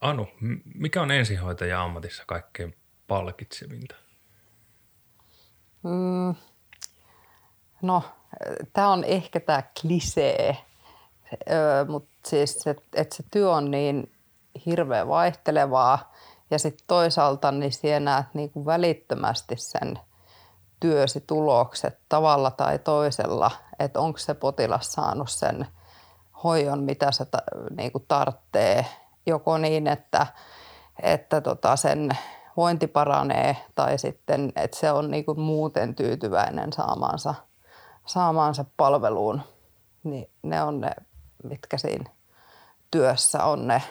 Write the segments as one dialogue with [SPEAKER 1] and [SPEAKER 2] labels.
[SPEAKER 1] Anu, mikä on ensihoitaja ammatissa kaikkein palkitsevinta?
[SPEAKER 2] Mm, no, tämä on ehkä tämä klisee, mutta siis, että et se työ on niin hirveän vaihtelevaa ja sitten toisaalta niin siellä näet niinku välittömästi sen työsi tulokset tavalla tai toisella, että onko se potilas saanut sen hoidon, mitä se ta, niinku tarvitsee, joko niin, että, että tota sen vointi paranee tai sitten, että se on niinku muuten tyytyväinen saamaansa, saamaansa palveluun. Niin ne on ne, mitkä siinä työssä on ne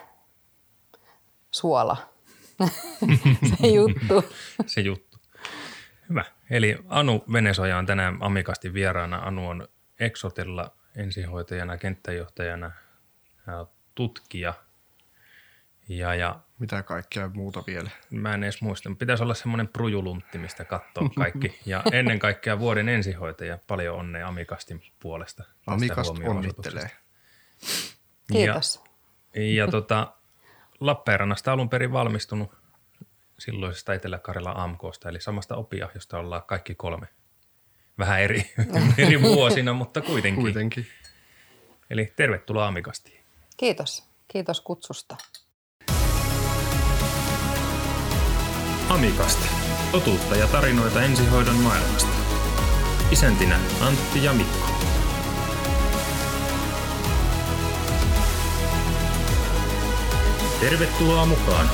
[SPEAKER 2] suola, se juttu.
[SPEAKER 1] se juttu. Hyvä. Eli Anu Venesoja on tänään amikasti vieraana. Anu on Exotella ensihoitajana, kenttäjohtajana, tutkija – ja, ja
[SPEAKER 3] Mitä kaikkea muuta vielä?
[SPEAKER 1] Mä en edes muista. Pitäisi olla semmoinen prujuluntti, mistä katsoo kaikki. Ja ennen kaikkea vuoden ensihoitaja. Paljon onnea Amikastin puolesta.
[SPEAKER 3] Amikast onnittelee.
[SPEAKER 2] Kiitos.
[SPEAKER 1] Ja, ja tota, Lappeenrannasta alun perin valmistunut silloisesta Etelä-Karjalan AMKsta, eli samasta opia, josta ollaan kaikki kolme. Vähän eri, eri vuosina, mutta kuitenkin.
[SPEAKER 3] kuitenkin.
[SPEAKER 1] Eli tervetuloa Amikastiin.
[SPEAKER 2] Kiitos. Kiitos kutsusta.
[SPEAKER 1] Amikasta. Totuutta ja tarinoita ensihoidon maailmasta. Isäntinä Antti ja Mikko. Tervetuloa mukaan!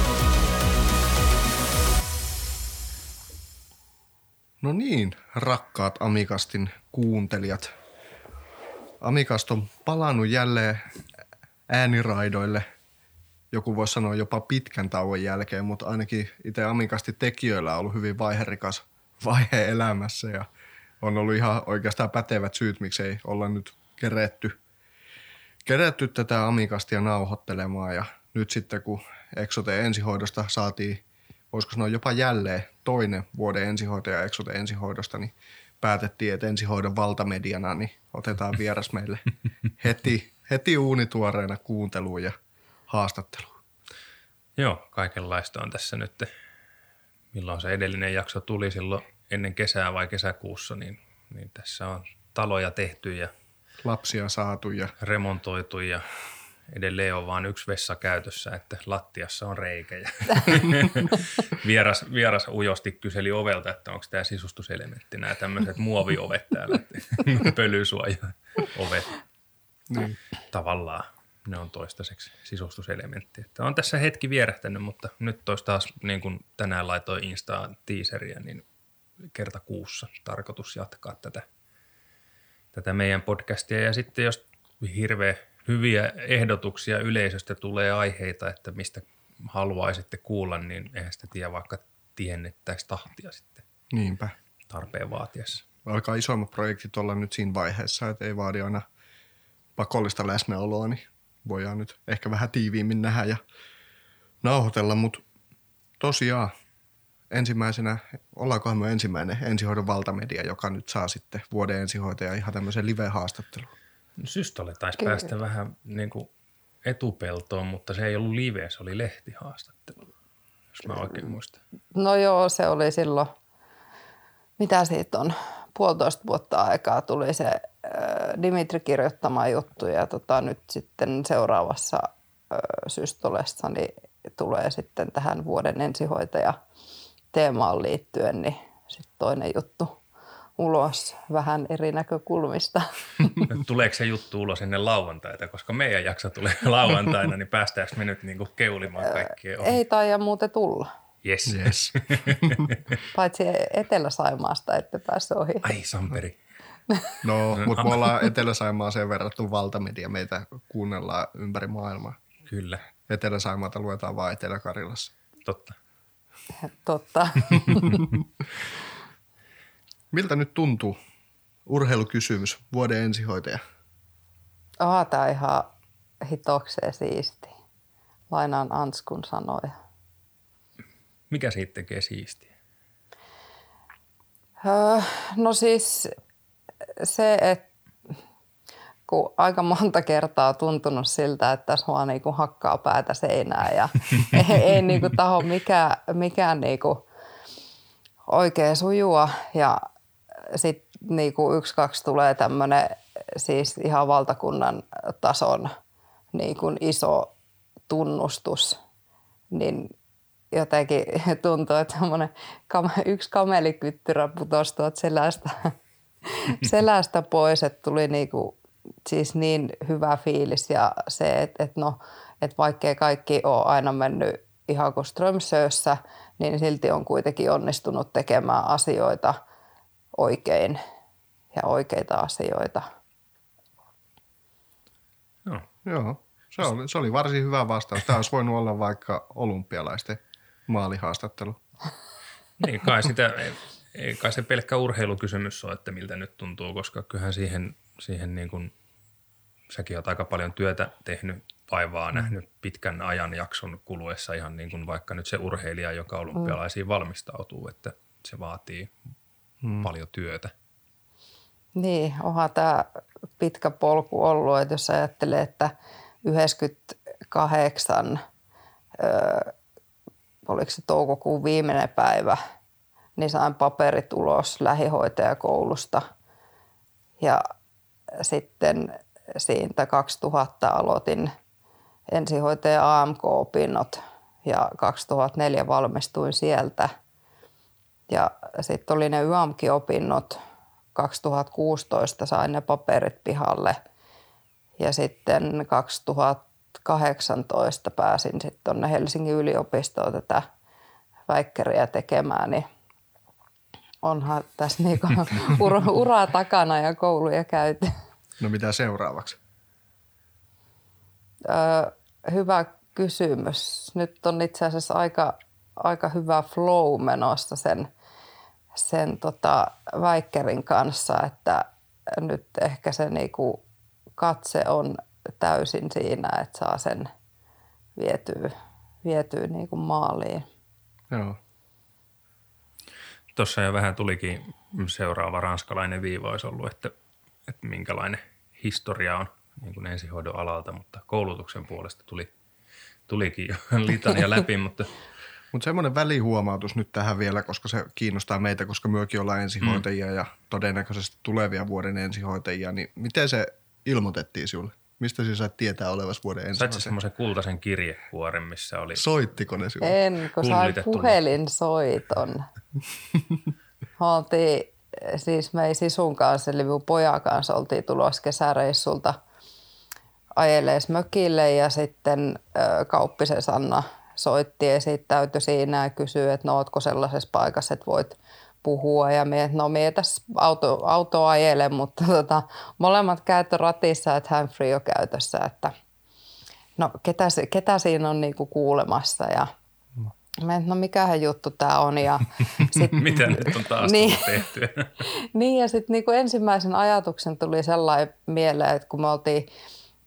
[SPEAKER 3] No niin, rakkaat Amikastin kuuntelijat. Amikast on palannut jälleen ääniraidoille – joku voisi sanoa jopa pitkän tauon jälkeen, mutta ainakin itse Amikasti tekijöillä on ollut hyvin vaiherikas vaihe elämässä ja on ollut ihan oikeastaan pätevät syyt, miksei olla nyt keretty, keretty tätä Amikastia nauhoittelemaan. Ja nyt sitten kun Exote ensihoidosta saatiin, voisiko sanoa jopa jälleen toinen vuoden ensihoitaja Exote ensihoidosta, niin päätettiin, että ensihoidon valtamediana niin otetaan vieras meille heti, heti uunituoreena kuunteluun ja – haastattelu.
[SPEAKER 1] Joo, kaikenlaista on tässä nyt. Milloin se edellinen jakso tuli silloin ennen kesää vai kesäkuussa, niin, niin tässä on taloja tehty ja
[SPEAKER 3] lapsia saatu ja
[SPEAKER 1] remontoitu ja edelleen on vain yksi vessa käytössä, että lattiassa on reikä. Ja vieras, vieras ujosti kyseli ovelta, että onko tämä sisustuselementti, nämä tämmöiset muoviovet täällä, pölysuoja ovet. Niin. Tavallaan ne on toistaiseksi sisustuselementti. Että on tässä hetki vierähtänyt, mutta nyt olisi taas niin kuin tänään laitoin Instaan teaseria, niin kerta kuussa tarkoitus jatkaa tätä, tätä meidän podcastia. Ja sitten jos hirveä hyviä ehdotuksia yleisöstä tulee aiheita, että mistä haluaisitte kuulla, niin eihän sitä tiedä vaikka tiennettäisiin tahtia sitten.
[SPEAKER 3] Niinpä.
[SPEAKER 1] Tarpeen vaatiessa.
[SPEAKER 3] Alkaa isommat projektit olla nyt siinä vaiheessa, että ei vaadi aina pakollista läsnäoloa, niin voidaan nyt ehkä vähän tiiviimmin nähdä ja nauhoitella, mutta tosiaan ensimmäisenä, ollaankohan me ensimmäinen ensihoidon valtamedia, joka nyt saa sitten vuoden ensihoitaja ihan tämmöisen live-haastattelun.
[SPEAKER 1] No, Systolle taisi Kyllä. päästä vähän niin kuin etupeltoon, mutta se ei ollut live, se oli lehtihaastattelu, jos mä oikein muistan.
[SPEAKER 2] No joo, se oli silloin, mitä siitä on, puolitoista vuotta aikaa tuli se Dimitri kirjoittama juttu ja tota, nyt sitten seuraavassa systolessa niin tulee sitten tähän vuoden ensihoitaja teemaan liittyen niin sitten toinen juttu ulos vähän eri näkökulmista.
[SPEAKER 1] Tuleeko se juttu ulos ennen lauantaita, koska meidän jakso tulee lauantaina, niin päästäänkö me nyt niinku keulimaan kaikkia
[SPEAKER 2] ohi? Ei taida muuten tulla.
[SPEAKER 1] Yes. yes.
[SPEAKER 2] Paitsi Etelä-Saimaasta ette päässyt ohi.
[SPEAKER 1] Ai Samperi.
[SPEAKER 3] No, mutta me ollaan Etelä-Saimaaseen verrattu valtamedia. Meitä kuunnellaan ympäri maailmaa.
[SPEAKER 1] Kyllä.
[SPEAKER 3] Etelä-Saimaata luetaan vain Etelä-Karilassa.
[SPEAKER 1] Totta.
[SPEAKER 2] Totta.
[SPEAKER 3] Miltä nyt tuntuu? Urheilukysymys, vuoden ensihoitaja.
[SPEAKER 2] Aha, tää on ihan hitokseen siisti. Lainaan Anskun sanoja.
[SPEAKER 1] Mikä siitä tekee siistiä?
[SPEAKER 2] Öö, no siis se, että kun aika monta kertaa on tuntunut siltä, että tässä vaan niin kuin hakkaa päätä seinää ja ei, ei niin kuin taho mikään, mikään niin kuin oikein sujua. Ja sitten niin kuin yksi, kaksi tulee tämmöinen siis ihan valtakunnan tason niin kuin iso tunnustus, niin jotenkin tuntuu, että yksi kamelikyttyrä putosi tuolta selästä, selästä pois, että tuli niinku, siis niin hyvä fiilis ja se, että, että no, että vaikkei kaikki ole aina mennyt ihan kuin Strömsössä, niin silti on kuitenkin onnistunut tekemään asioita oikein ja oikeita asioita.
[SPEAKER 3] Joo. Joo. Se oli, se oli varsin hyvä vastaus. Tämä olisi voinut olla vaikka olympialaisten maalihaastattelu.
[SPEAKER 1] Niin, kai, sitä, ei, kai se pelkkä urheilukysymys on, että miltä nyt tuntuu, koska kyllähän siihen, siihen niin kuin, säkin olet aika paljon työtä tehnyt, vaivaa mm. nähnyt pitkän ajan jakson kuluessa ihan niin kuin vaikka nyt se urheilija, joka olympialaisiin valmistautuu, että se vaatii mm. paljon työtä.
[SPEAKER 2] Niin, onhan tämä pitkä polku ollut, että jos ajattelee, että 98 öö, oliko se toukokuun viimeinen päivä, niin sain paperit ulos lähihoitajakoulusta. Ja sitten siitä 2000 aloitin ensihoitaja AMK-opinnot ja 2004 valmistuin sieltä. Ja sitten oli ne YAMK-opinnot. 2016 sain ne paperit pihalle ja sitten 2000 2018 pääsin sitten tuonne Helsingin yliopistoon tätä väikkäriä tekemään, niin onhan tässä niinku ura, uraa takana ja kouluja käyty.
[SPEAKER 3] No mitä seuraavaksi?
[SPEAKER 2] Öö, hyvä kysymys. Nyt on itse asiassa aika, aika hyvä flow menossa sen, sen tota väikkärin kanssa, että nyt ehkä se niinku katse on täysin siinä, että saa sen vietyä, vietyä niin kuin maaliin.
[SPEAKER 3] Joo.
[SPEAKER 1] Tuossa jo vähän tulikin seuraava ranskalainen viiva olisi ollut, että, että minkälainen historia on niin kuin ensihoidon alalta, mutta koulutuksen puolesta tuli, tulikin jo litania läpi, mutta
[SPEAKER 3] mutta semmoinen välihuomautus nyt tähän vielä, koska se kiinnostaa meitä, koska myökin ollaan ensihoitajia mm. ja todennäköisesti tulevia vuoden ensihoitajia, niin miten se ilmoitettiin sinulle? Mistä sinä sait tietää olevas vuoden ensimmäisen?
[SPEAKER 1] Sait semmoisen kultaisen kirjekuoren, missä oli...
[SPEAKER 3] Soittiko ne sinulle?
[SPEAKER 2] En, kun sain puhelinsoiton. oltiin, siis me ei sisun kanssa, eli minun pojan kanssa oltiin tulossa kesäreissulta ajelees mökille ja sitten ö, Kauppisen Sanna soitti ja täytyy siinä ja kysyi, että no ootko sellaisessa paikassa, että voit puhua ja me, no me tässä auto, auto ajele, mutta tota, molemmat käyt ratissa, että handfree on käytössä, että no ketä, ketä siinä on niinku kuulemassa ja Mä no mikähän juttu tämä on. Ja
[SPEAKER 1] sit, Mitä nyt on taas niin, tehty?
[SPEAKER 2] niin ja sitten niinku ensimmäisen ajatuksen tuli sellainen mieleen, että kun me oltiin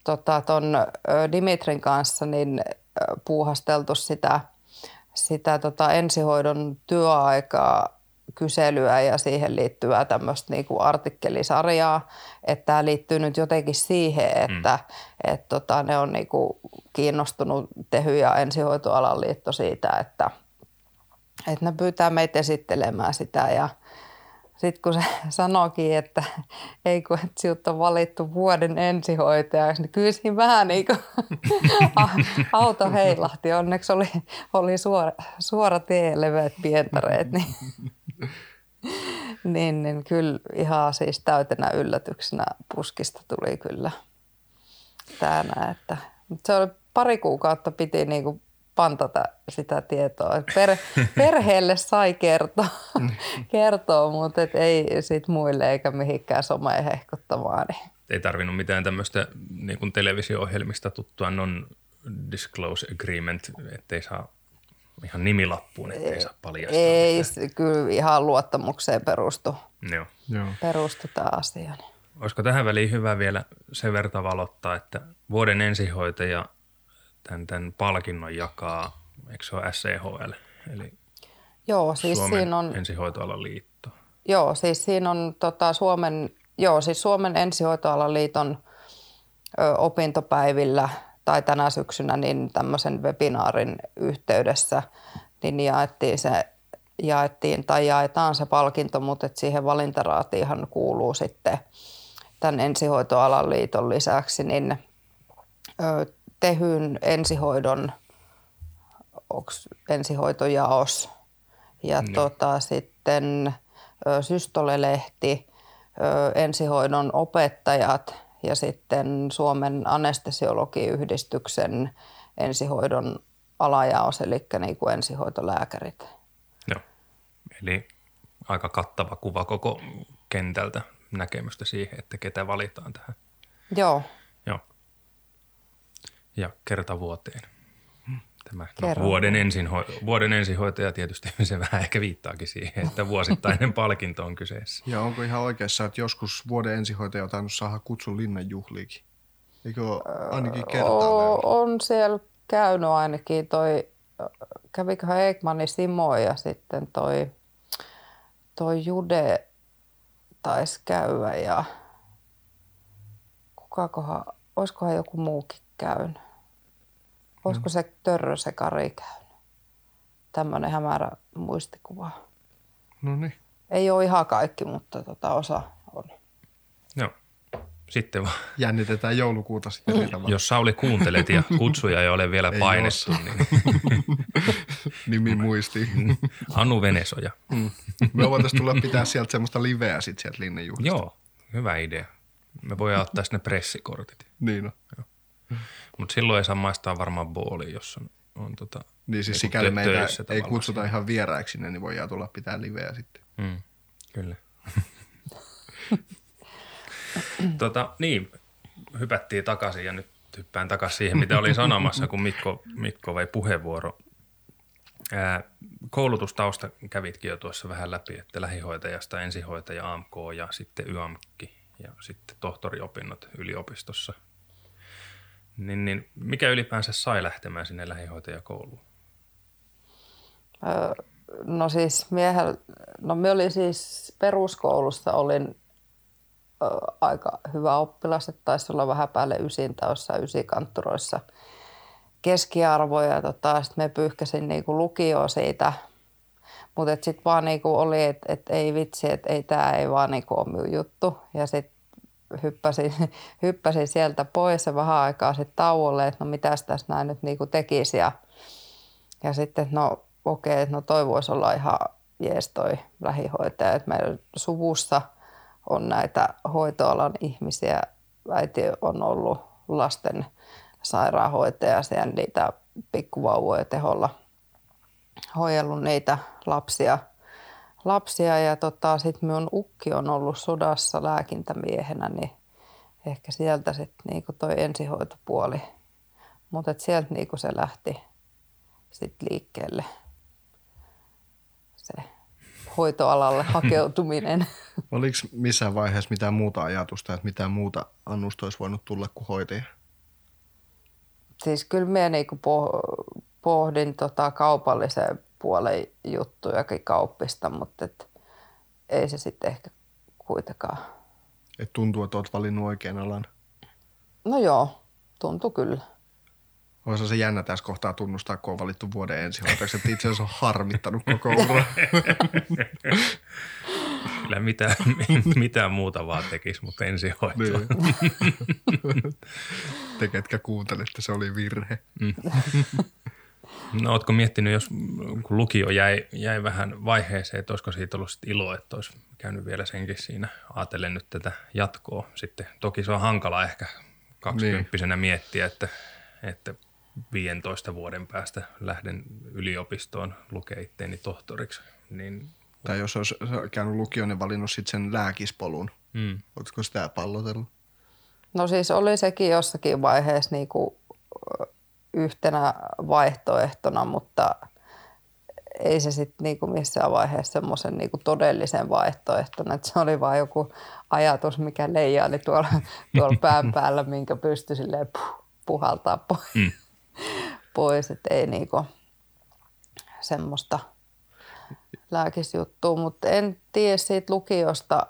[SPEAKER 2] tota, ton Dimitrin kanssa niin puuhasteltu sitä, sitä tota ensihoidon työaikaa kyselyä ja siihen liittyvää tämmöistä niinku artikkelisarjaa, että tämä liittyy nyt jotenkin siihen, että mm. et tota, ne on niinku kiinnostunut Tehy ja ensihoitoalan liitto siitä, että et ne pyytää meitä esittelemään sitä ja sitten kun se sanoikin, että ei kun et sinut on valittu vuoden ensihoitajaksi, niin kyllä siinä vähän niin kuin auto heilahti. Onneksi oli, oli suora, suora tie, leveät pientareet, niin niin, niin kyllä ihan siis täytenä yllätyksenä puskista tuli kyllä tänä, että se oli pari kuukautta piti niin kuin pantata sitä tietoa. Per, perheelle sai kertoa, kertoa mutta et ei sit muille eikä mihinkään someen hehkuttamaan. Niin.
[SPEAKER 1] Ei tarvinnut mitään tämmöistä niin televisio-ohjelmista tuttua non-disclose agreement, ettei saa ihan nimilappuun, ettei saa paljastaa.
[SPEAKER 2] Ei, mitään. kyllä ihan luottamukseen perustu,
[SPEAKER 1] Joo.
[SPEAKER 2] Joo. perustu tämä asia.
[SPEAKER 1] Olisiko tähän väliin hyvä vielä sen verta valottaa, että vuoden ensihoitaja tämän, tämän palkinnon jakaa, eikö se ole SEHL, eli
[SPEAKER 2] Joo, siis
[SPEAKER 1] Suomen
[SPEAKER 2] siinä on,
[SPEAKER 1] ensihoitoalan liitto.
[SPEAKER 2] Joo, siis siinä on tota, Suomen, joo, siis Suomen ensihoitoalan liiton opintopäivillä tai tänä syksynä niin tämmöisen webinaarin yhteydessä niin jaettiin se jaettiin tai jaetaan se palkinto, mutta et siihen valintaraatiinhan kuuluu sitten tämän ensihoitoalan liiton lisäksi niin tehyn ensihoidon ensihoitojaos ja niin. tota, sitten Systolelehti, ensihoidon opettajat ja sitten Suomen anestesiologiyhdistyksen ensihoidon alajaos, eli niin kuin ensihoitolääkärit.
[SPEAKER 1] Joo, eli aika kattava kuva koko kentältä näkemystä siihen, että ketä valitaan tähän.
[SPEAKER 2] Joo.
[SPEAKER 1] Joo. Ja kerta vuoteen. Tämä no, vuoden, ensinho, vuoden ensihoitaja tietysti se vähän ehkä viittaakin siihen, että vuosittainen palkinto on kyseessä.
[SPEAKER 3] Ja onko ihan oikeassa, että joskus vuoden ensihoitaja on tainnut saada kutsun linnan juhliikin? Eikö ainakin kertaa?
[SPEAKER 2] On siellä käynyt ainakin toi, käviköhän Ekmani Simo ja sitten toi, toi Jude taisi käydä ja kukakohan, olisikohan joku muukin käynyt. Olisiko mm. se Törrö se Kari käynyt? Tämmöinen hämärä muistikuva.
[SPEAKER 3] No niin.
[SPEAKER 2] Ei ole ihan kaikki, mutta tota osa on.
[SPEAKER 1] Joo. Sitten vaan.
[SPEAKER 3] Jännitetään joulukuuta sitten mm.
[SPEAKER 1] Jos Sauli kuuntelet ja kutsuja ei ole vielä ei painettu, niin...
[SPEAKER 3] Nimi muisti.
[SPEAKER 1] Anu Venesoja. Mm.
[SPEAKER 3] Me voitaisiin tulla pitää sieltä semmoista liveä sitten sieltä Linnejuhlista.
[SPEAKER 1] Joo, hyvä idea. Me voidaan ottaa sinne pressikortit.
[SPEAKER 3] Niin on. Joo.
[SPEAKER 1] Mutta silloin ei saa maistaa varmaan booli, jos on, on tota,
[SPEAKER 3] Niin siis sikäli meitä ei kutsuta ihan vieraiksi sinne, niin voidaan tulla pitää liveä sitten.
[SPEAKER 1] Mm, kyllä. tota, niin, hypättiin takaisin ja nyt hyppään takaisin siihen, mitä olin sanomassa, kun Mikko, Mikko vei puheenvuoro. Ää, koulutustausta kävitkin jo tuossa vähän läpi, että lähihoitajasta ensihoitaja AMK ja sitten YAMKki ja sitten tohtoriopinnot yliopistossa – niin, niin mikä ylipäänsä sai lähtemään sinne lähihoitajakouluun?
[SPEAKER 2] Öö, no siis miehel, no me oli siis peruskoulussa olin ö, aika hyvä oppilas, että taisi olla vähän päälle ysin tai jossain ysikantturoissa keskiarvoja. Tota, sitten me pyyhkäsin niinku lukioon siitä, mutta sitten vaan niinku oli, että et ei vitsi, että ei tämä ei vaan niinku ole minun juttu. Ja sitten hyppäsin, hyppäsin sieltä pois ja vähän aikaa sitten tauolle, että no mitäs tässä näin nyt niinku tekisi. Ja, ja sitten, no okei, että no toi voisi olla ihan jees toi lähihoitaja. Että meillä suvussa on näitä hoitoalan ihmisiä. Äiti on ollut lasten sairaanhoitaja siellä niitä pikkuvauvoja teholla hoidellut niitä lapsia – lapsia ja tota, sitten minun ukki on ollut sodassa lääkintämiehenä, niin ehkä sieltä sitten niinku toi ensihoitopuoli. Mutta sieltä niinku se lähti sitten liikkeelle se hoitoalalle hakeutuminen.
[SPEAKER 3] Oliko missään vaiheessa mitään muuta ajatusta, että mitään muuta annusta olisi voinut tulla kuin hoitaja?
[SPEAKER 2] Siis kyllä minä niinku pohdin tota kaupallisen puolen juttujakin kauppista, mutta et ei se sitten ehkä kuitenkaan.
[SPEAKER 3] Et tuntuu, että olet valinnut oikean alan?
[SPEAKER 2] No joo, tuntuu kyllä.
[SPEAKER 3] Olisi se jännä tässä kohtaa tunnustaa, kun on valittu vuoden ensihoitajaksi, että itse asiassa on harmittanut koko ura.
[SPEAKER 1] Kyllä mitä, mitään muuta vaan tekisi, mutta ensihoitoa. Niin.
[SPEAKER 3] Te, ketkä kuuntelette, se oli virhe. Mm.
[SPEAKER 1] No ootko miettinyt, jos kun lukio jäi, jäi vähän vaiheeseen, että olisiko siitä ollut ilo, että olisi käynyt vielä senkin siinä, ajatellen nyt tätä jatkoa sitten. Toki se on hankala ehkä kaksikymppisenä niin. miettiä, että, että 15 vuoden päästä lähden yliopistoon lukea itteeni tohtoriksi. Niin...
[SPEAKER 3] Tai jos olisi käynyt lukion ja valinnut sitten sen lääkispolun, mm. oletko sitä pallotellut?
[SPEAKER 2] No siis oli sekin jossakin vaiheessa niin kuin yhtenä vaihtoehtona, mutta ei se sitten niinku missään vaiheessa semmoisen niinku todellisen vaihtoehtona. että se oli vain joku ajatus, mikä leijaili tuolla, tuolla pään päällä, minkä pystyi silleen puh, puhaltaa pois. Mm. pois että ei niinku semmoista lääkisjuttua, mutta en tiedä siitä lukiosta,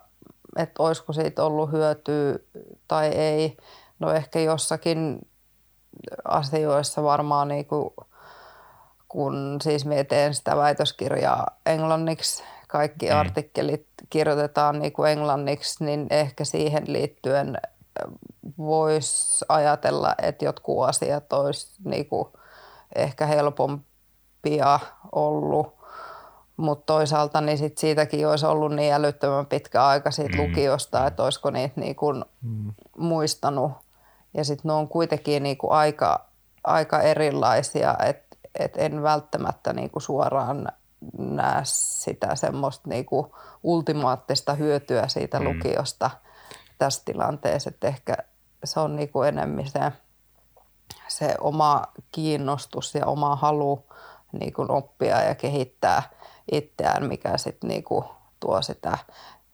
[SPEAKER 2] että olisiko siitä ollut hyötyä tai ei. no ehkä jossakin asioissa varmaan niin kuin, kun siis mietin sitä väitöskirjaa englanniksi, kaikki mm. artikkelit kirjoitetaan niin kuin englanniksi, niin ehkä siihen liittyen voisi ajatella, että jotkut asiat olisi niin kuin ehkä helpompia ollut. Mutta toisaalta niin sit siitäkin olisi ollut niin älyttömän pitkä aika siitä mm. lukiosta, että olisiko niitä niin kuin mm. muistanut. Ja sitten ne on kuitenkin niin kuin aika, aika erilaisia, että et en välttämättä niin kuin suoraan näe sitä semmoista niin kuin ultimaattista hyötyä siitä mm. lukiosta tässä tilanteessa. Että ehkä se on niin kuin enemmän se, se oma kiinnostus ja oma halu niin kuin oppia ja kehittää itseään, mikä sitten niin kuin tuo sitä.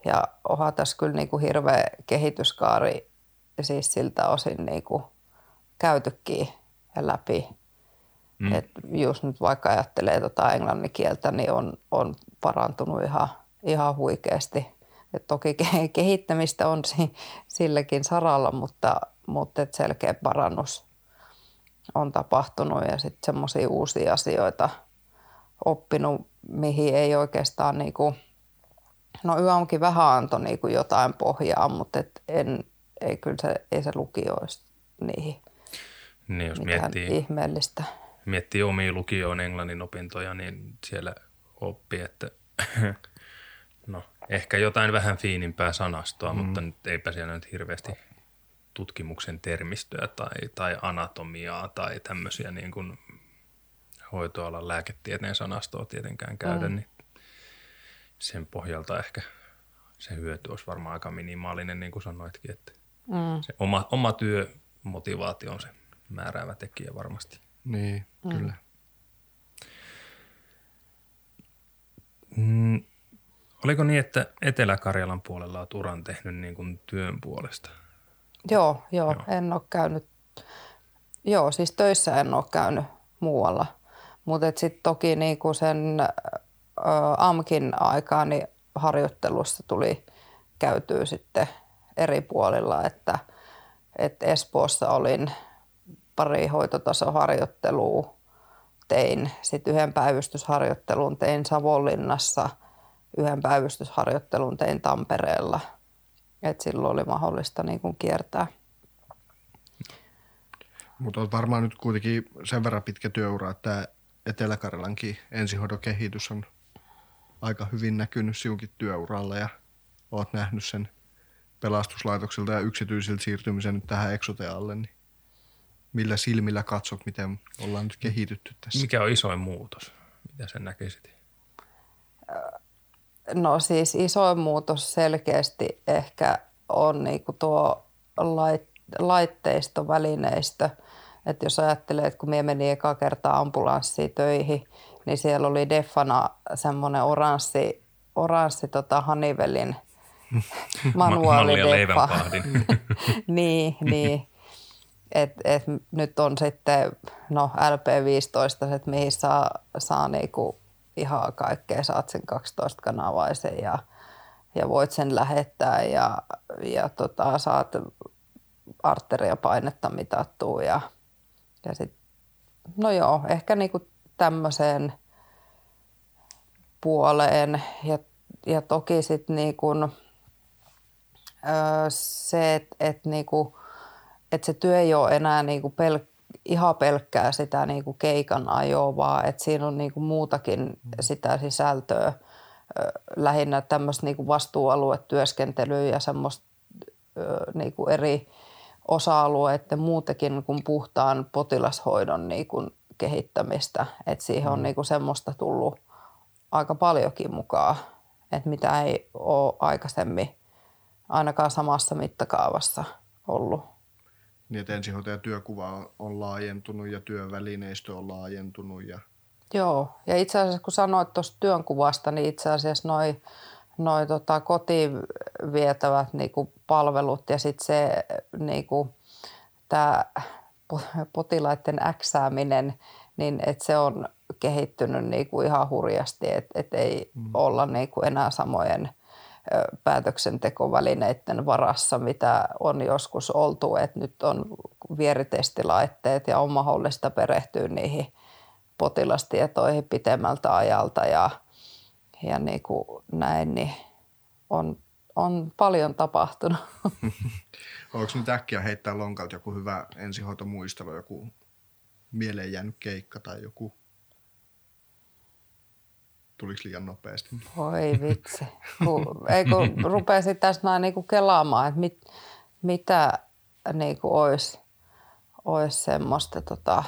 [SPEAKER 2] Ja onhan tässä kyllä niin kuin hirveä kehityskaari siis siltä osin niin kuin käytykin ja läpi. Mm. Et just nyt vaikka ajattelee tota englannin kieltä, niin on, on parantunut ihan, ihan huikeasti. Et toki kehittämistä on silläkin saralla, mutta, mutta et selkeä parannus on tapahtunut ja sitten semmoisia uusia asioita oppinut, mihin ei oikeastaan niinku, no yö onkin vähän antoi niinku jotain pohjaa, mutta et en, ei kyllä se, ei se lukio olisi niihin
[SPEAKER 1] niin, jos miettii,
[SPEAKER 2] ihmeellistä.
[SPEAKER 1] Miettii omia lukioon englannin opintoja, niin siellä oppii, että no, ehkä jotain vähän fiinimpää sanastoa, mm. mutta nyt eipä siellä nyt hirveästi tutkimuksen termistöä tai, tai anatomiaa tai tämmöisiä niin kuin hoitoalan lääketieteen sanastoa tietenkään käydä, mm. niin sen pohjalta ehkä se hyöty olisi varmaan aika minimaalinen, niin kuin sanoitkin, että mm. se oma, oma työmotivaatio on se määräävä tekijä varmasti.
[SPEAKER 3] Niin, mm. kyllä.
[SPEAKER 1] Mm, oliko niin, että Etelä-Karjalan puolella olet uran tehnyt niin kuin työn puolesta?
[SPEAKER 2] Joo, joo, joo. en ole käynyt, joo siis töissä en ole käynyt muualla. Mutta sitten toki niin kuin sen ä, AMKin aikaan niin harjoittelussa tuli käytyä sitten eri puolilla, että, että Espoossa olin pari hoitotasoharjoittelua tein. Sitten yhden päivystysharjoittelun tein Savonlinnassa, yhden päivystysharjoittelun tein Tampereella. Et silloin oli mahdollista niin kuin kiertää.
[SPEAKER 3] Mutta on varmaan nyt kuitenkin sen verran pitkä työura, että Etelä-Karjalankin ensihoidon kehitys on aika hyvin näkynyt sinunkin työuralla ja olet nähnyt sen pelastuslaitoksilta ja yksityisiltä siirtymisen nyt tähän eksotealle, niin millä silmillä katsot, miten ollaan nyt kehitytty tässä?
[SPEAKER 1] Mikä on isoin muutos? Mitä sen näkisit?
[SPEAKER 2] No siis isoin muutos selkeästi ehkä on niinku tuo lait, laitteisto, välineistö. Että jos ajattelee, että kun minä menin eka kertaa ambulanssiin töihin, niin siellä oli Defana semmoinen oranssi, oranssi tota Hanivelin manuaali
[SPEAKER 1] Deffa.
[SPEAKER 2] niin, niin et, et nyt on sitten no LP15, että mihin saa, saa niinku ihan kaikkea. Saat sen 12-kanavaisen ja, ja voit sen lähettää ja, ja tota, saat arteriapainetta mitattua ja, ja sit, no joo, ehkä niinku tämmöiseen puoleen ja, ja toki sitten niinku, se, että et niinku, että se työ ei ole enää niin kuin pel- ihan pelkkää sitä niin kuin keikan ajoa, vaan että siinä on niin kuin muutakin mm. sitä sisältöä, lähinnä tämmöistä niin kuin vastuualuetyöskentelyä ja semmoista niin kuin eri osa-alueiden muutenkin kuin puhtaan potilashoidon niin kuin kehittämistä. että siihen on mm. niin kuin semmoista tullut aika paljonkin mukaan, että mitä ei ole aikaisemmin ainakaan samassa mittakaavassa ollut.
[SPEAKER 3] Niin, että ensihoitajan työkuva on laajentunut ja työvälineistö on laajentunut. Ja...
[SPEAKER 2] Joo, ja itse asiassa kun sanoit tuosta työnkuvasta, niin itse asiassa noin noi tota kotiin vietävät niinku palvelut ja sitten se niinku, tämä potilaiden äksääminen, niin et se on kehittynyt niinku ihan hurjasti, että et ei mm. olla niinku enää samojen päätöksentekovälineiden varassa, mitä on joskus oltu, että nyt on vieritestilaitteet ja on mahdollista perehtyä niihin potilastietoihin pitemmältä ajalta ja, ja niin kuin näin, niin on, on paljon tapahtunut.
[SPEAKER 3] Onko nyt äkkiä heittää lonkalta joku hyvä ensihoitomuistelu, joku mieleen jäänyt keikka tai joku Tuliko liian nopeasti?
[SPEAKER 2] Voi vitsi. Kun, ei kun rupesin tässä näin niinku kelaamaan, että mit, mitä niinku olisi, olisi semmoista tota,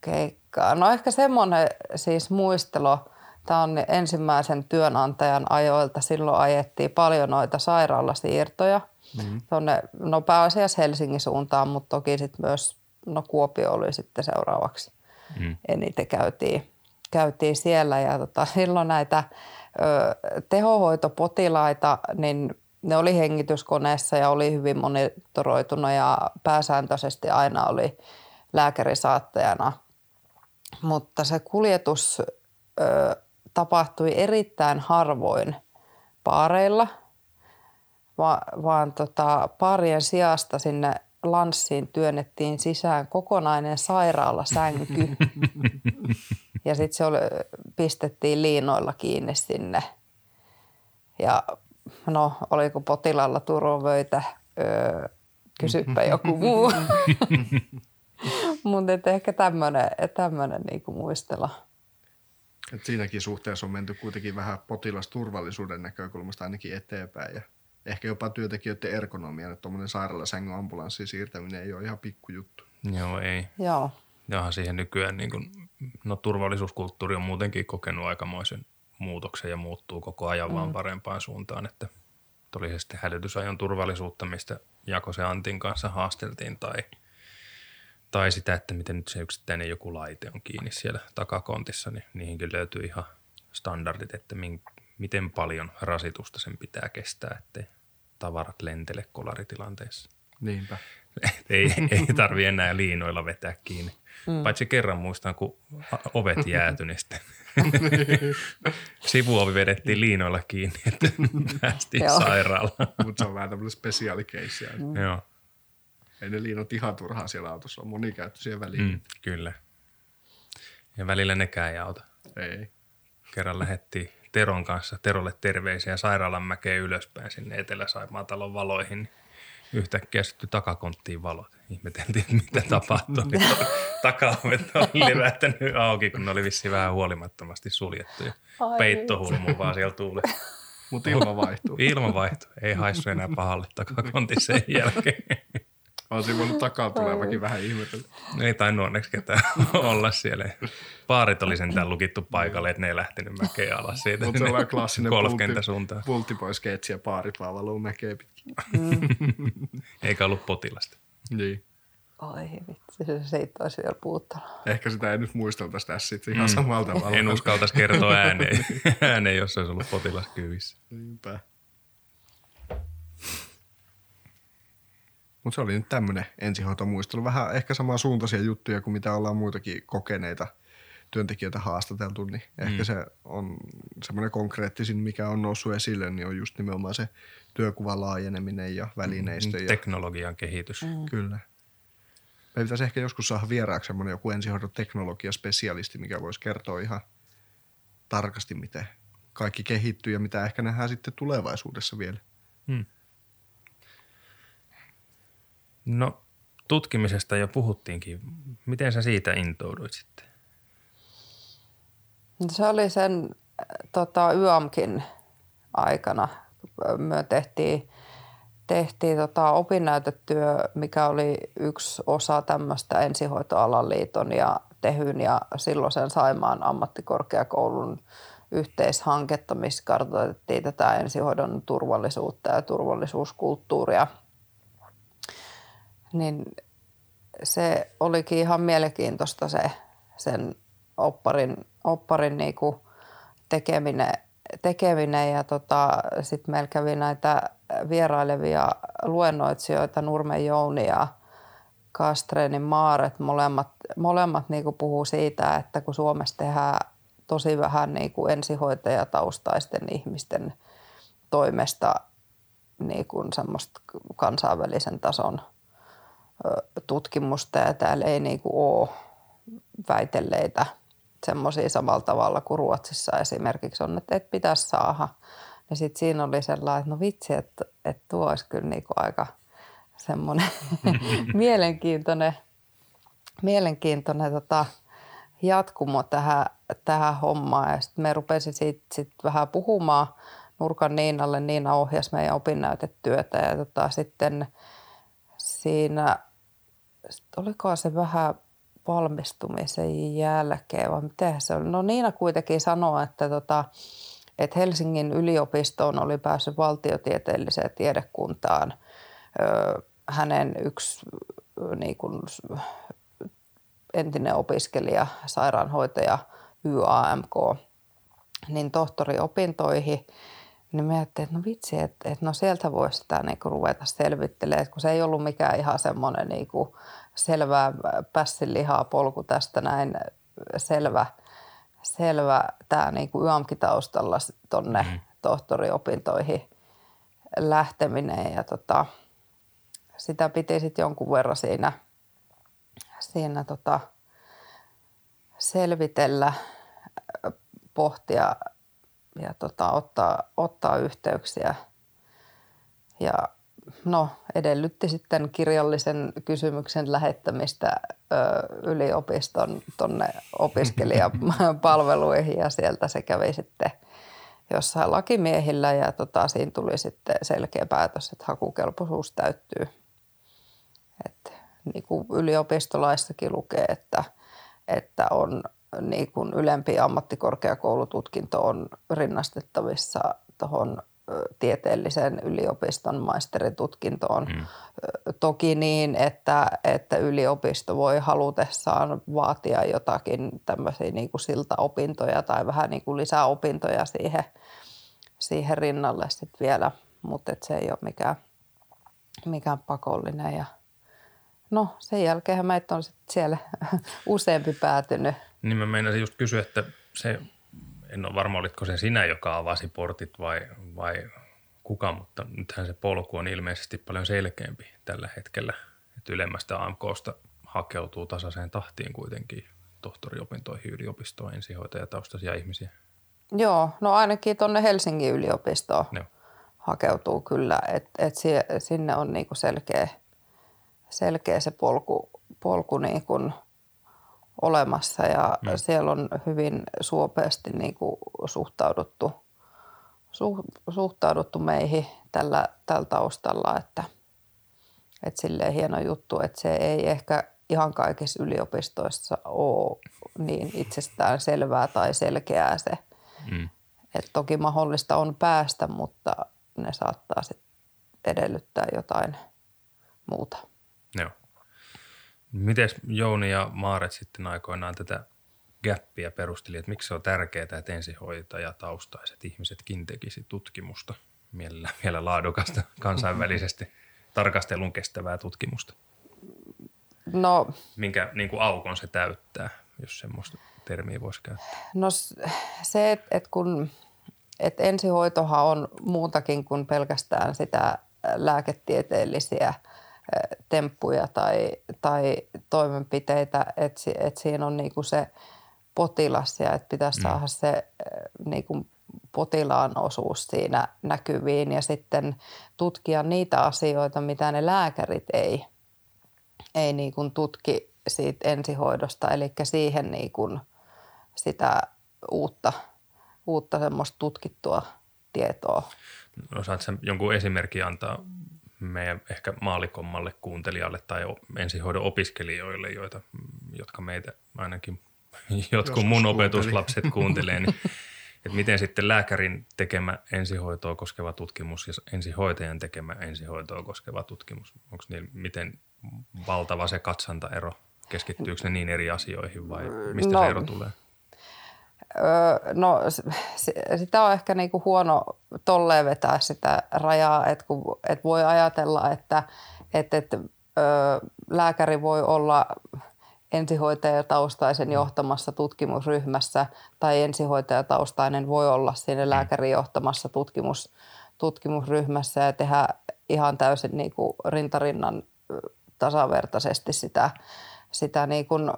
[SPEAKER 2] keikkaa. No ehkä semmoinen siis muistelo. Tämä on ensimmäisen työnantajan ajoilta. Silloin ajettiin paljon noita sairaalasiirtoja. Mm-hmm. Tuonne, no pääasiassa Helsingin suuntaan, mutta toki sitten myös no Kuopio oli sitten seuraavaksi. Mm. Eniten käytiin käytiin siellä ja tota, silloin näitä ö, tehohoitopotilaita, niin ne oli hengityskoneessa ja oli hyvin monitoroituna ja pääsääntöisesti aina oli lääkärisaattajana. Mutta se kuljetus ö, tapahtui erittäin harvoin paareilla, va, vaan tota, paarien sijasta sinne lanssiin työnnettiin sisään kokonainen sairaalasänky. Ja sitten se oli, pistettiin liinoilla kiinni sinne. Ja no, oliko potilalla turvavöitä, öö, kysyppä joku muu. Mutta ehkä tämmöinen niinku muistella.
[SPEAKER 3] Et siinäkin suhteessa on menty kuitenkin vähän potilasturvallisuuden näkökulmasta ainakin eteenpäin ja ehkä jopa työntekijöiden ergonomian, että tuommoinen sairaalasängyn ambulanssin siirtäminen ei ole ihan pikkujuttu.
[SPEAKER 1] Joo, ei.
[SPEAKER 2] Joo.
[SPEAKER 1] Johan siihen nykyään niin kuin, no turvallisuuskulttuuri on muutenkin kokenut aikamoisen muutoksen ja muuttuu koko ajan mm. vaan parempaan suuntaan, että oli se sitten hälytysajon turvallisuutta, mistä Jakose Antin kanssa haasteltiin tai, tai sitä, että miten nyt se yksittäinen joku laite on kiinni siellä takakontissa, niin niihinkin löytyy ihan standardit, että min, miten paljon rasitusta sen pitää kestää, ettei tavarat lentele kolaritilanteessa.
[SPEAKER 3] Niinpä.
[SPEAKER 1] ei, ei tarvi enää liinoilla vetää kiinni. Mm. Paitsi kerran muistan, kun ovet jäätyi, niin sitten sivuovi vedettiin liinoilla kiinni, että päästiin sairaalaan.
[SPEAKER 3] Mutta se on vähän tämmöinen spesiaalikeissi.
[SPEAKER 1] Mm. Joo.
[SPEAKER 3] Ei ne liinot ihan turhaa siellä autossa, on monikäyttöisiä väliin. Mm,
[SPEAKER 1] kyllä. Ja välillä nekään ei auta.
[SPEAKER 3] Ei.
[SPEAKER 1] Kerran lähettiin Teron kanssa, Terolle terveisiä sairaalan mäkeen ylöspäin sinne Etelä-Saimaan talon valoihin. Niin yhtäkkiä syttyi takakonttiin valot. Ihmeteltiin, mitä tapahtui. Takaovet oli levähtänyt auki, kun ne oli vissiin vähän huolimattomasti suljettu. Ja peitto vaan siellä tuuli.
[SPEAKER 3] Mutta ilma vaihtuu.
[SPEAKER 1] Ilma vaihtuu. Ei haissu enää pahalle takakontissa sen jälkeen.
[SPEAKER 3] On siinä voinut takaa tulevakin vähän ihmetellä.
[SPEAKER 1] Ei tainnut onneksi ketään olla siellä. Paarit oli sentään lukittu paikalle, että ne ei lähtenyt mäkeä alas siitä.
[SPEAKER 3] Mutta se on klassinen
[SPEAKER 1] golfkenttä suuntaan.
[SPEAKER 3] Pulttipois ja paarit vaan valuu mäkeä pitkin.
[SPEAKER 1] Mm. Eikä ollut potilasta.
[SPEAKER 3] Niin.
[SPEAKER 2] Oi vitsi, se siitä olisi vielä puuttunut.
[SPEAKER 3] Ehkä sitä ei nyt muisteltaisi tässä sitten ihan mm. samalta tavalla.
[SPEAKER 1] En uskaltaisi kertoa ääneen, ääneen jos olisi ollut potilas kyvissä.
[SPEAKER 3] Niinpä. Mutta se oli nyt tämmöinen ensihoitomuistelu. Vähän ehkä samaa suuntaisia juttuja kuin mitä ollaan muitakin kokeneita työntekijöitä haastateltu, niin mm. ehkä se on semmoinen konkreettisin, mikä on noussut esille, niin on just nimenomaan se työkuvan laajeneminen ja välineistö. Mm, ja...
[SPEAKER 1] Teknologian kehitys.
[SPEAKER 3] Mm. Kyllä. Me pitäisi ehkä joskus saada vieraaksi semmoinen joku ensihoidon teknologiaspesialisti, mikä voisi kertoa ihan tarkasti, miten kaikki kehittyy ja mitä ehkä nähdään sitten tulevaisuudessa vielä. Mm.
[SPEAKER 1] No tutkimisesta jo puhuttiinkin. Miten sä siitä intouduit sitten?
[SPEAKER 2] Se oli sen tota, YAMkin aikana. Me tehtiin, tehtiin tota, opinnäytetyö, mikä oli yksi osa tämmöistä ensihoitoalan liiton ja Tehyn ja silloisen Saimaan ammattikorkeakoulun yhteishanketta, missä kartoitettiin tätä ensihoidon turvallisuutta ja turvallisuuskulttuuria – niin se olikin ihan mielenkiintoista se sen opparin, opparin niinku tekeminen, tekeminen ja tota, sitten meillä kävi näitä vierailevia luennoitsijoita Nurmen Jouni ja Kastreenin Maaret, molemmat, molemmat niinku puhuu siitä, että kun Suomessa tehdään tosi vähän niin kuin ensihoitajataustaisten ihmisten toimesta niin kuin semmoista kansainvälisen tason tutkimusta ja täällä ei niin kuin ole väitelleitä semmoisia samalla tavalla kuin Ruotsissa esimerkiksi on, että et pitäisi saada. Ja sitten siinä oli sellainen, että no vitsi, että, että tuo olisi kyllä niin kuin aika semmoinen mielenkiintoinen, mielenkiintoinen tota, jatkumo tähän, tähän hommaan. Ja sitten me rupesin siitä sit vähän puhumaan Nurkan Niinalle. Niina ohjasi meidän opinnäytetyötä ja tota, sitten siinä, olikohan se vähän valmistumisen jälkeen vai miten se oli? No Niina kuitenkin sanoi, että, tota, että Helsingin yliopistoon oli päässyt valtiotieteelliseen tiedekuntaan ö, hänen yksi niin kuin, entinen opiskelija, sairaanhoitaja YAMK, niin tohtoriopintoihin, niin mä ajattelin, että no vitsi, että, että no sieltä voisi sitä niin kuin ruveta selvittelemään, kun se ei ollut mikään ihan semmoinen niin kuin selvä pässilihaa polku tästä näin selvä, selvä tämä niin kuin YAMK-taustalla tuonne mm. tohtoriopintoihin lähteminen ja tota, sitä piti sitten jonkun verran siinä – siinä tota, selvitellä, pohtia ja tota, ottaa, ottaa yhteyksiä. Ja no, edellytti sitten kirjallisen kysymyksen lähettämistä ö, yliopiston tuonne opiskelijapalveluihin ja sieltä se kävi sitten jossain lakimiehillä ja tota, siinä tuli sitten selkeä päätös, että hakukelpoisuus täyttyy. Että niin kuin yliopistolaissakin lukee, että, että on niin kuin ylempi ammattikorkeakoulututkinto on rinnastettavissa tuohon tieteellisen yliopiston maisteritutkintoon. Mm. Toki niin, että, että yliopisto voi halutessaan vaatia jotakin tämmöisiä niin kuin siltaopintoja tai vähän niin kuin lisäopintoja siihen, siihen rinnalle sitten vielä, mutta se ei ole mikään, mikään pakollinen ja – No sen jälkeen meitä on sitten siellä useampi päätynyt.
[SPEAKER 1] Niin mä meinasin just kysyä, että se, en ole varma olitko se sinä, joka avasi portit vai, vai kuka, mutta nythän se polku on ilmeisesti paljon selkeämpi tällä hetkellä. Että ylemmästä AMKsta hakeutuu tasaiseen tahtiin kuitenkin tohtoriopintoihin yliopistoon ensihoitajataustaisia ihmisiä.
[SPEAKER 2] Joo, no ainakin tuonne Helsingin yliopistoon Joo. hakeutuu kyllä, että et sinne on niinku selkeä – selkeä se polku, polku niin kuin olemassa ja mm. siellä on hyvin suopeasti niin kuin suhtauduttu, su, suhtauduttu meihin tällä, tällä taustalla, että, että silleen hieno juttu, että se ei ehkä ihan kaikissa yliopistoissa ole niin itsestään selvää tai selkeää se. Mm. että toki mahdollista on päästä, mutta ne saattaa sitten edellyttää jotain muuta.
[SPEAKER 1] Joo. Miten Jouni ja Maaret sitten aikoinaan tätä gäppiä perusteli, että miksi se on tärkeää, että taustaiset ihmisetkin tekisi tutkimusta, mielellä vielä laadukasta kansainvälisesti tarkastelun kestävää tutkimusta? No, Minkä niin kuin aukon se täyttää, jos semmoista termiä voisi käyttää?
[SPEAKER 2] No se, että et kun et ensihoitohan on muutakin kuin pelkästään sitä lääketieteellisiä – temppuja tai, tai toimenpiteitä, että, että siinä on niin kuin se potilas ja että pitäisi mm. saada se niin kuin potilaan osuus siinä näkyviin ja sitten tutkia niitä asioita, mitä ne lääkärit ei, ei niin kuin tutki siitä ensihoidosta, eli siihen niin kuin sitä uutta, uutta semmoista tutkittua tietoa.
[SPEAKER 1] Osaatko jonkun esimerkin antaa meidän ehkä maalikommalle kuuntelijalle tai ensihoidon opiskelijoille, joita, jotka meitä ainakin jotkut Joskus mun opetuslapset kuuntelee, niin että miten sitten lääkärin tekemä ensihoitoa koskeva tutkimus ja ensihoitajan tekemä ensihoitoa koskeva tutkimus, onko niin, miten valtava se katsantaero, keskittyykö ne niin eri asioihin vai mistä no, se ero tulee?
[SPEAKER 2] No sitä on ehkä niinku huono tolleen vetää sitä rajaa, että et voi ajatella, että et, et, ö, lääkäri voi olla ensihoitajataustaisen johtamassa tutkimusryhmässä tai ensihoitajataustainen voi olla siinä lääkärin johtamassa tutkimus, tutkimusryhmässä ja tehdä ihan täysin niin kuin rintarinnan tasavertaisesti sitä, sitä niin kuin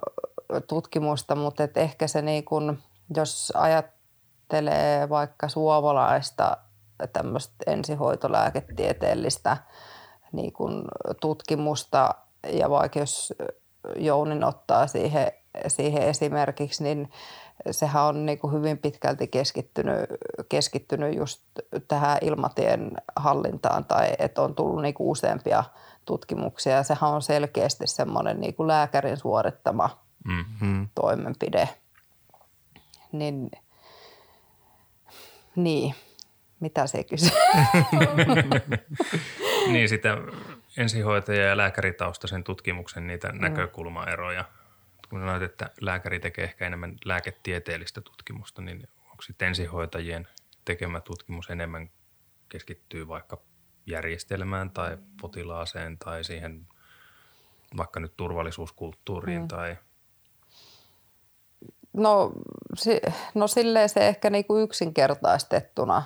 [SPEAKER 2] tutkimusta, mutta et ehkä se niin kuin, jos ajattelee vaikka suomalaista tämmöistä ensihoitolääketieteellistä niin kuin tutkimusta ja vaikka jos Jounin ottaa siihen, siihen esimerkiksi, niin sehän on niin kuin hyvin pitkälti keskittynyt, keskittynyt just tähän ilmatien hallintaan tai että on tullut niin kuin useampia tutkimuksia. Ja sehän on selkeästi semmoinen niin kuin lääkärin suorittama mm-hmm. toimenpide. Niin, niin, mitä se kysyy?
[SPEAKER 1] niin, sitä ensihoitaja- ja lääkäritaustaisen tutkimuksen niitä mm. näkökulmaeroja. Kun sanoit, että lääkäri tekee ehkä enemmän lääketieteellistä tutkimusta, niin onko sitten ensihoitajien tekemä tutkimus enemmän keskittyy vaikka järjestelmään tai potilaaseen tai siihen vaikka nyt turvallisuuskulttuuriin mm. tai –
[SPEAKER 2] No, si, no silleen se ehkä niinku yksinkertaistettuna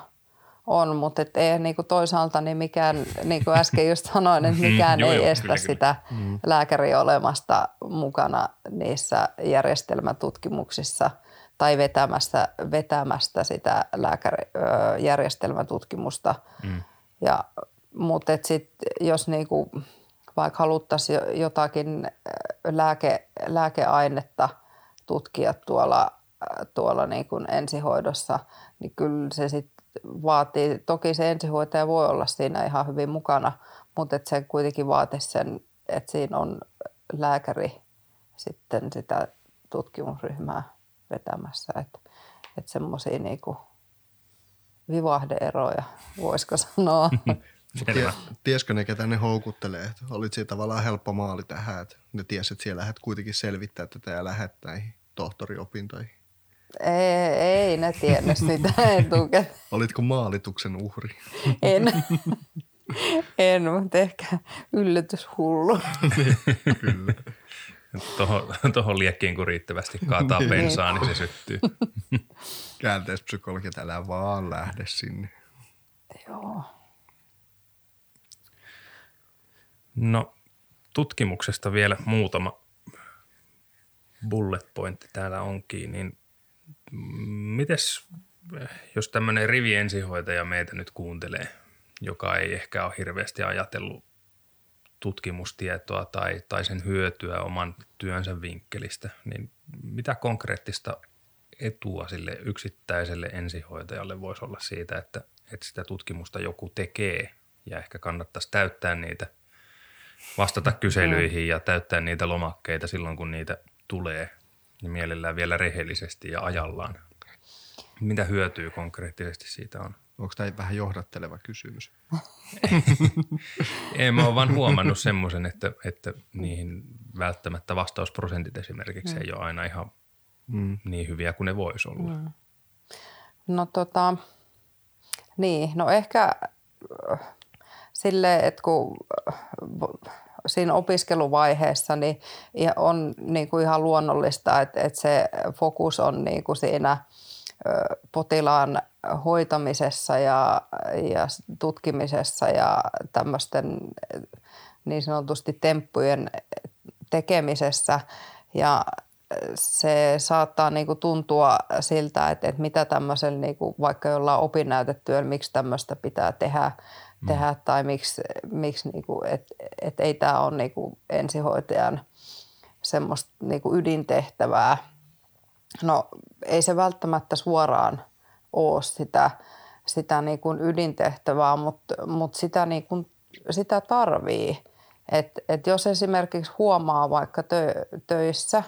[SPEAKER 2] on, mutta et ei niinku toisaalta niin mikään, niin kuin äsken just sanoin, että mikään ei joo, estä kyllä, sitä kyllä. lääkäri olemasta mukana niissä järjestelmätutkimuksissa tai vetämästä, vetämästä sitä lääkärijärjestelmätutkimusta. Mm. Ja, mutta et sit, jos niinku, vaikka haluttaisiin jotakin lääke, lääkeainetta – tutkia tuolla, tuolla niin kuin ensihoidossa, niin kyllä se sitten vaatii, toki se ensihoitaja voi olla siinä ihan hyvin mukana, mutta että se kuitenkin vaatii sen, että siinä on lääkäri sitten sitä tutkimusryhmää vetämässä, että, että semmoisia niin vivahdeeroja, voisiko sanoa.
[SPEAKER 3] Ties, tiesikö ne, ketä ne houkuttelee? Olit siitä tavallaan helppo maali tähän, että ne tiesi, että siellä lähdet kuitenkin selvittää tätä ja lähdet näihin tohtoriopintoihin.
[SPEAKER 2] Ei, ei ne tiennyt sitä etukäteen.
[SPEAKER 3] Olitko maalituksen uhri?
[SPEAKER 2] En. En, mutta ehkä yllätyshullu.
[SPEAKER 3] Kyllä.
[SPEAKER 1] Tuohon, tuohon liekkiin kun riittävästi kaataa bensaa, niin se syttyy.
[SPEAKER 3] Käänteispsykologit, älä vaan lähde sinne.
[SPEAKER 2] Joo.
[SPEAKER 1] No tutkimuksesta vielä muutama bullet pointti täällä onkin, niin mites jos tämmöinen rivi ensihoitaja meitä nyt kuuntelee, joka ei ehkä ole hirveästi ajatellut tutkimustietoa tai, tai sen hyötyä oman työnsä vinkkelistä, niin mitä konkreettista etua sille yksittäiselle ensihoitajalle voisi olla siitä, että, että sitä tutkimusta joku tekee ja ehkä kannattaisi täyttää niitä – vastata kyselyihin ja täyttää niitä lomakkeita silloin, kun niitä tulee, niin mielellään vielä rehellisesti ja ajallaan. Mitä hyötyä konkreettisesti siitä on?
[SPEAKER 3] Onko tämä vähän johdatteleva kysymys?
[SPEAKER 1] Ei, mä oon vaan huomannut semmoisen, että, että niihin välttämättä vastausprosentit esimerkiksi mm. ei ole aina ihan mm. niin hyviä kuin ne voisi olla. Mm.
[SPEAKER 2] No tota, niin, no ehkä sille, että kun äh, siinä opiskeluvaiheessa niin on niin kuin ihan luonnollista, että, että se fokus on niin kuin siinä potilaan hoitamisessa ja, ja tutkimisessa ja tämmöisten niin sanotusti temppujen tekemisessä. Ja se saattaa niin kuin tuntua siltä, että, että mitä tämmöisellä niin kuin vaikka jollain opinnäytetyöllä, miksi tämmöistä pitää tehdä – Mm. tehdä tai miksi, miksi niinku, että et ei tämä ole niinku ensihoitajan semmoista niinku ydintehtävää. No ei se välttämättä suoraan ole sitä, sitä niinku ydintehtävää, mutta mut sitä, niinku, sitä tarvii. Et, et jos esimerkiksi huomaa vaikka tö, töissä,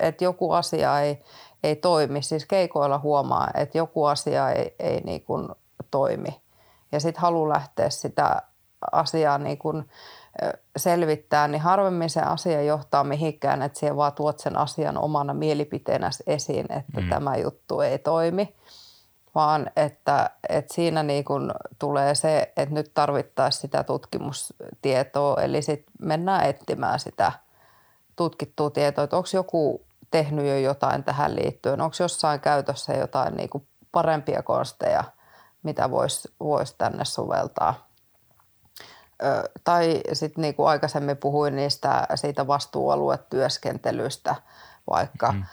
[SPEAKER 2] että joku asia ei, ei toimi, siis keikoilla huomaa, että joku asia ei, ei niin kuin toimi, ja sitten halu lähteä sitä asiaa niin kun selvittää, niin harvemmin se asia johtaa mihinkään, että siihen vaan tuot sen asian omana mielipiteenä esiin, että mm. tämä juttu ei toimi, vaan että, että siinä niin kun tulee se, että nyt tarvittaisiin sitä tutkimustietoa, eli sitten mennään etsimään sitä tutkittua tietoa, että onko joku tehnyt jo jotain tähän liittyen, onko jossain käytössä jotain niin kuin parempia konsteja, mitä voisi vois tänne soveltaa. Ö, tai sitten niin kuin aikaisemmin puhuin niistä siitä vastuualuetyöskentelystä vaikka, mm.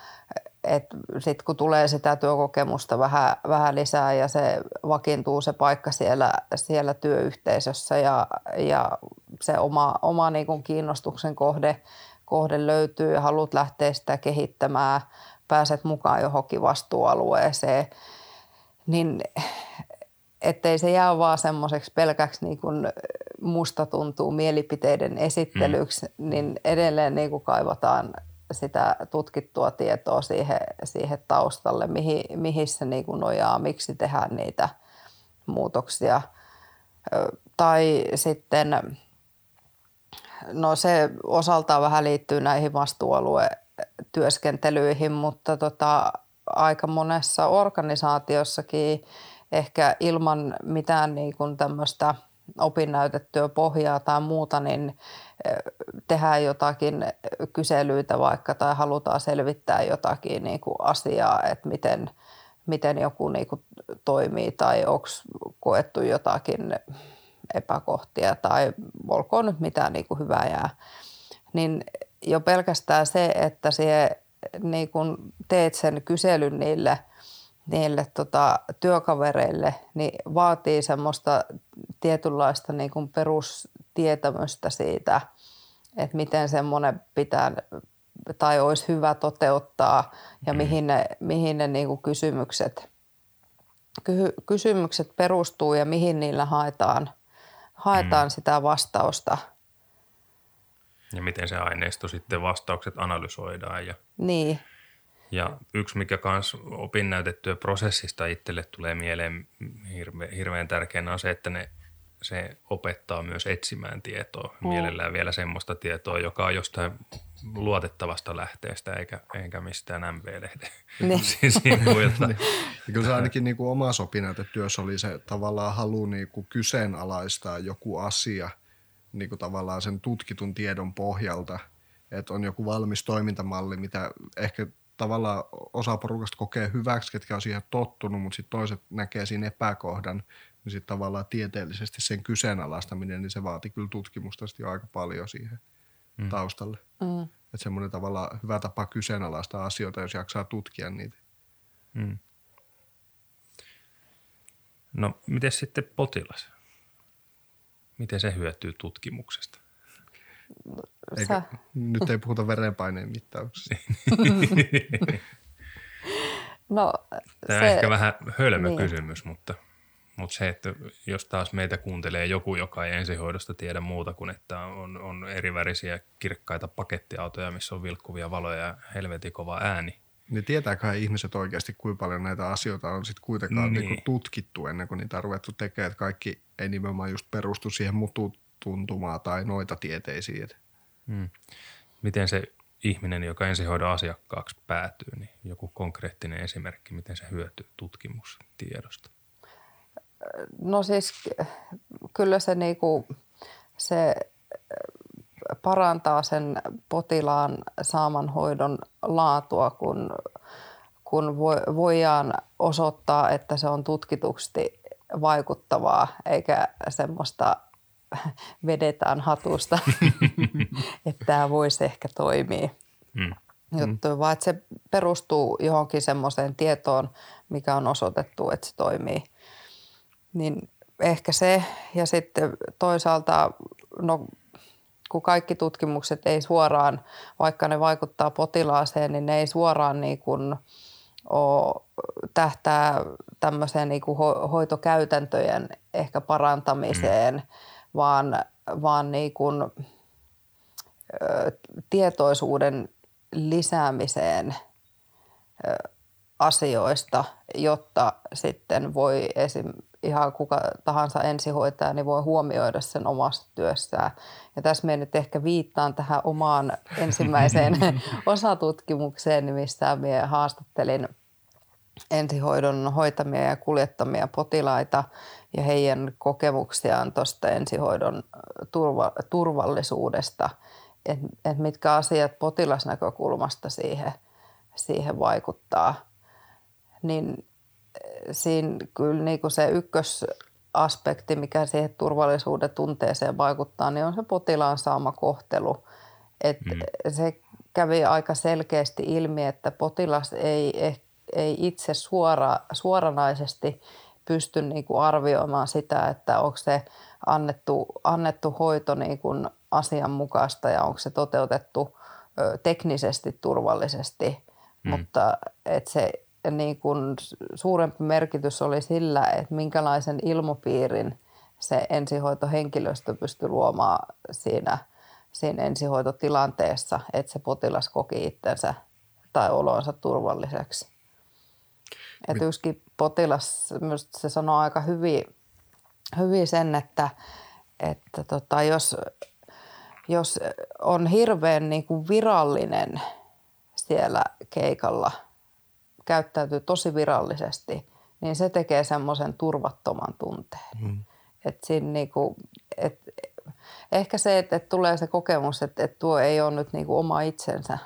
[SPEAKER 2] että sitten kun tulee sitä työkokemusta vähän, vähän lisää ja se vakiintuu se paikka siellä, siellä työyhteisössä ja, ja se oma, oma niin kuin kiinnostuksen kohde, kohde löytyy ja haluat lähteä sitä kehittämään, pääset mukaan johonkin vastuualueeseen, niin ettei se jää vaan semmoiseksi pelkäksi niin kuin musta tuntuu mielipiteiden esittelyksi, mm. niin edelleen niin kuin kaivataan sitä tutkittua tietoa siihen, siihen taustalle, mihin, mihin se niin kuin nojaa, miksi tehdään niitä muutoksia. Tai sitten, no se osaltaan vähän liittyy näihin vastuualuetyöskentelyihin, mutta tota, aika monessa organisaatiossakin ehkä ilman mitään niin kuin tämmöistä opinnäytettyä pohjaa tai muuta, niin tehdään jotakin kyselyitä vaikka tai halutaan selvittää jotakin niin kuin asiaa, että miten, miten joku niin kuin toimii tai onko koettu jotakin epäkohtia tai olkoon nyt mitään niin kuin hyvää jää. Niin jo pelkästään se, että siihen niin kuin teet sen kyselyn niille, niille tota, työkavereille, niin vaatii semmoista tietynlaista niin kuin perustietämystä siitä, että miten semmoinen pitää tai olisi hyvä toteuttaa ja mm. mihin ne, mihin ne niin kuin kysymykset, ky, kysymykset perustuu ja mihin niillä haetaan, haetaan mm. sitä vastausta –
[SPEAKER 1] ja miten se aineisto sitten vastaukset analysoidaan. Ja,
[SPEAKER 2] niin.
[SPEAKER 1] Ja yksi, mikä myös opinnäytettyä prosessista itselle tulee mieleen hirve, hirveän tärkeänä on se, että ne, se opettaa myös etsimään tietoa. Mm. Mielellään vielä semmoista tietoa, joka on jostain luotettavasta lähteestä eikä, eikä mistään MV-lehden niin. sivuilta. niin.
[SPEAKER 3] kyllä se ainakin niin kuin omassa opinnäytetyössä oli se tavallaan halu niin kuin kyseenalaistaa joku asia – niin kuin tavallaan sen tutkitun tiedon pohjalta, että on joku valmis toimintamalli, mitä ehkä tavallaan osa porukasta kokee hyväksi, ketkä on siihen tottunut, mutta sitten toiset näkee siinä epäkohdan, niin sitten tavallaan tieteellisesti sen kyseenalaistaminen, niin se vaati kyllä tutkimusta jo aika paljon siihen mm. taustalle. Mm. Että semmoinen tavallaan hyvä tapa kyseenalaistaa asioita, jos jaksaa tutkia niitä. Mm.
[SPEAKER 1] No, miten sitten potilas? Miten se hyötyy tutkimuksesta?
[SPEAKER 3] Eikä, nyt ei puhuta verenpaineen mittauksesta.
[SPEAKER 2] no,
[SPEAKER 1] Tämä se, on ehkä vähän hölmö niin. kysymys, mutta, mutta se, että jos taas meitä kuuntelee joku, joka ei ensihoidosta tiedä muuta kuin, että on, on erivärisiä kirkkaita pakettiautoja, missä on vilkkuvia valoja ja helvetin kova ääni,
[SPEAKER 3] niin tietääköhän ihmiset oikeasti, kuinka paljon näitä asioita on sitten kuitenkaan niin. Niin tutkittu ennen kuin niitä on ruvettu tekemään, että kaikki ei nimenomaan just perustu siihen mututuntumaan tai noita tieteisiin. Hmm.
[SPEAKER 1] Miten se ihminen, joka ensihoidon asiakkaaksi päätyy, niin joku konkreettinen esimerkki, miten se hyötyy tutkimustiedosta?
[SPEAKER 2] No siis kyllä se, niinku, se parantaa sen potilaan saaman hoidon laatua, kun, kun voidaan osoittaa, että se on tutkitusti vaikuttavaa, eikä semmoista vedetään hatusta, että tämä voisi ehkä toimia. Mm. Juttu, vaan että se perustuu johonkin semmoiseen tietoon, mikä on osoitettu, että se toimii. Niin ehkä se ja sitten toisaalta no kun kaikki tutkimukset ei suoraan, vaikka ne vaikuttaa potilaaseen, niin ne ei suoraan niin kuin ole, tähtää tämmöiseen niin kuin hoitokäytäntöjen ehkä parantamiseen, mm. Vaan, vaan niin kuin, ö, tietoisuuden lisäämiseen ö, asioista, jotta sitten voi esim ihan kuka tahansa ensihoitaja niin voi huomioida sen omassa työssään. Ja tässä me nyt ehkä viittaan tähän omaan ensimmäiseen osatutkimukseen, missä minä haastattelin ensihoidon hoitamia ja kuljettamia potilaita ja heidän kokemuksiaan tuosta ensihoidon turva, turvallisuudesta. että et mitkä asiat potilasnäkökulmasta siihen, siihen vaikuttaa, niin siinä kyllä niin kuin se ykkösaspekti, mikä siihen turvallisuuden tunteeseen vaikuttaa, niin on se potilaan saama kohtelu. Et mm. Se kävi aika selkeästi ilmi, että potilas ei, eh, ei itse suora, suoranaisesti pysty niin kuin arvioimaan sitä, että onko se annettu, annettu hoito niin kuin asianmukaista ja onko se toteutettu ö, teknisesti turvallisesti. Mm. Mutta että se niin kuin suurempi merkitys oli sillä, että minkälaisen ilmopiirin se ensihoitohenkilöstö pystyi luomaan siinä, siinä ensihoitotilanteessa, että se potilas koki itsensä tai olonsa turvalliseksi. Että yksikin potilas, se sanoo aika hyvin, hyvin sen, että, että tota, jos, jos on hirveän niin kuin virallinen siellä keikalla – käyttäytyy tosi virallisesti, niin se tekee semmoisen turvattoman tunteen. Mm. Et siinä niinku, et, ehkä se, että et tulee se kokemus, että et tuo ei ole nyt niinku oma itsensä.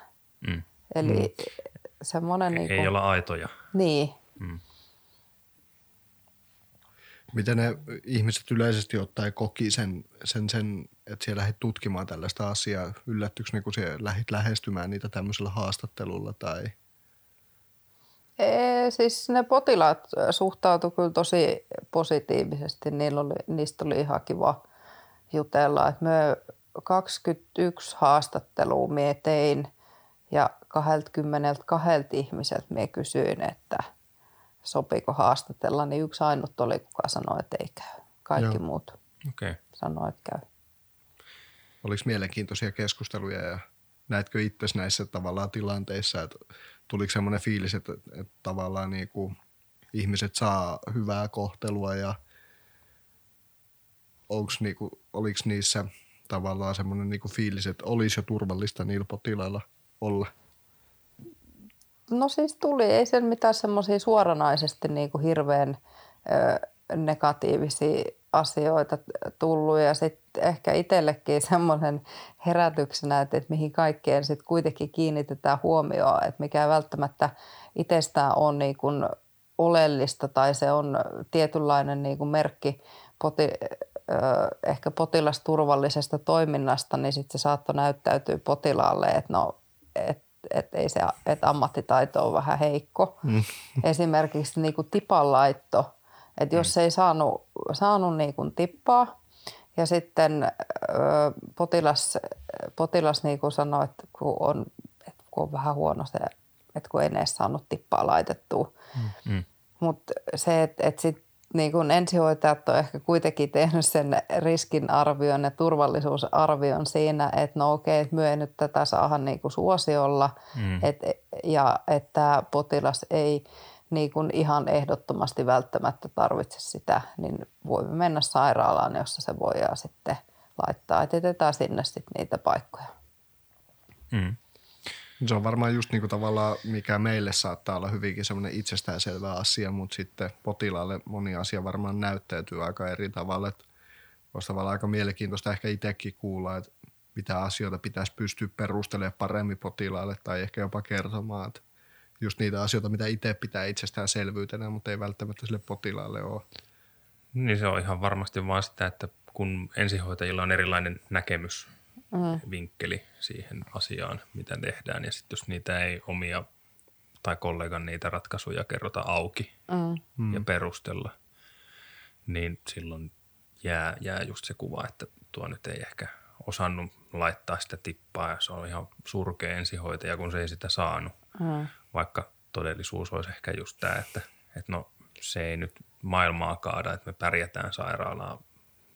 [SPEAKER 2] Mm. Eli mm. semmoinen...
[SPEAKER 1] Ei,
[SPEAKER 2] niinku,
[SPEAKER 1] ei olla aitoja.
[SPEAKER 2] Niin. Mm.
[SPEAKER 3] Miten ne ihmiset yleisesti ottaen koki sen, sen, sen että siellä lähdit tutkimaan tällaista asiaa? Yllättyykö ne, kun siellä lähdit lähestymään niitä tämmöisellä haastattelulla tai –
[SPEAKER 2] ei, siis ne potilaat suhtautuivat kyllä tosi positiivisesti. Niillä oli, niistä oli ihan kiva jutella. Et me 21 haastattelua mie tein ja 22 ihmiseltä mie kysyin, että sopiko haastatella, niin yksi ainut oli, kuka sanoi, että ei käy. Kaikki Joo. muut okay. sanoi, että käy.
[SPEAKER 3] Oliko mielenkiintoisia keskusteluja ja näetkö itse näissä tavallaan tilanteissa, että tuliko semmoinen fiilis, että, että tavallaan niin kuin ihmiset saa hyvää kohtelua ja onks niinku, oliko niissä tavallaan semmoinen niinku fiilis, että olisi jo turvallista niillä potilailla olla?
[SPEAKER 2] No siis tuli, ei sen mitään semmoisia suoranaisesti niinku hirveän ö, negatiivisia asioita tullut. Ja sitten ehkä itsellekin semmoinen herätyksenä, että, että mihin kaikkeen sitten kuitenkin kiinnitetään huomioon, että mikä ei välttämättä itsestään on niin kuin oleellista tai se on tietynlainen niin kuin merkki poti, ehkä potilasturvallisesta toiminnasta, niin sitten se saattoi näyttäytyä potilaalle, että no, et, et ei se, että ammattitaito on vähän heikko. Mm. Esimerkiksi niin kuin tipanlaitto – että jos mm. ei saanut, saanut niin kuin tippaa ja sitten ö, potilas, potilas niin kuin sanoi, että kun on, että kun on vähän huono se, että kun ei edes saanut tippaa laitettua. Mm. mm. Mutta se, että, että sitten niin kuin ensihoitajat on ehkä kuitenkin tehnyt sen riskinarvion ja turvallisuusarvion siinä, että no okei, että myö nyt tätä saada niin kuin suosiolla mm. et, ja että potilas ei – niin kuin ihan ehdottomasti välttämättä tarvitse sitä, niin voimme mennä sairaalaan, jossa se voidaan sitten laittaa. Et jätetään sinne sitten niitä paikkoja.
[SPEAKER 3] Mm. Se on varmaan just niin kuin tavallaan, mikä meille saattaa olla hyvinkin semmoinen itsestäänselvä asia, mutta sitten potilaalle moni asia varmaan näyttäytyy aika eri tavalla. Että olisi tavallaan aika mielenkiintoista ehkä itsekin kuulla, että mitä asioita pitäisi pystyä perustelemaan paremmin potilaalle tai ehkä jopa kertomaan, että just niitä asioita, mitä itse pitää itsestäänselvyytenä, mutta ei välttämättä sille potilaalle ole.
[SPEAKER 1] Niin se on ihan varmasti vaan sitä, että kun ensihoitajilla on erilainen näkemys, mm. vinkkeli siihen asiaan, mitä tehdään. Ja sitten jos niitä ei omia tai kollegan niitä ratkaisuja kerrota auki mm. ja perustella, niin silloin jää, jää just se kuva, että tuo nyt ei ehkä osannut laittaa sitä tippaa ja se on ihan surkea ensihoitaja, kun se ei sitä saanut. Mm vaikka todellisuus olisi ehkä just tämä, että, että no se ei nyt maailmaa kaada, että me pärjätään sairaalaa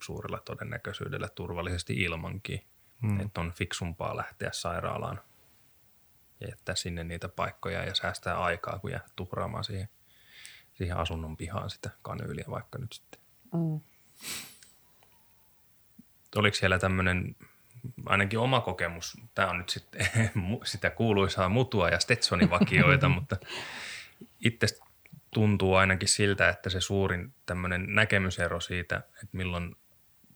[SPEAKER 1] suurella todennäköisyydellä turvallisesti ilmankin. Hmm. Että on fiksumpaa lähteä sairaalaan ja jättää sinne niitä paikkoja ja säästää aikaa, kun jää tuhraamaan siihen, siihen asunnon pihaan sitä kanyyliä vaikka nyt sitten. Hmm. Oliko siellä tämmöinen ainakin oma kokemus, tämä on nyt sitten sitä kuuluisaa mutua ja Stetsonin vakioita, mutta itse tuntuu ainakin siltä, että se suurin tämmöinen näkemysero siitä, että milloin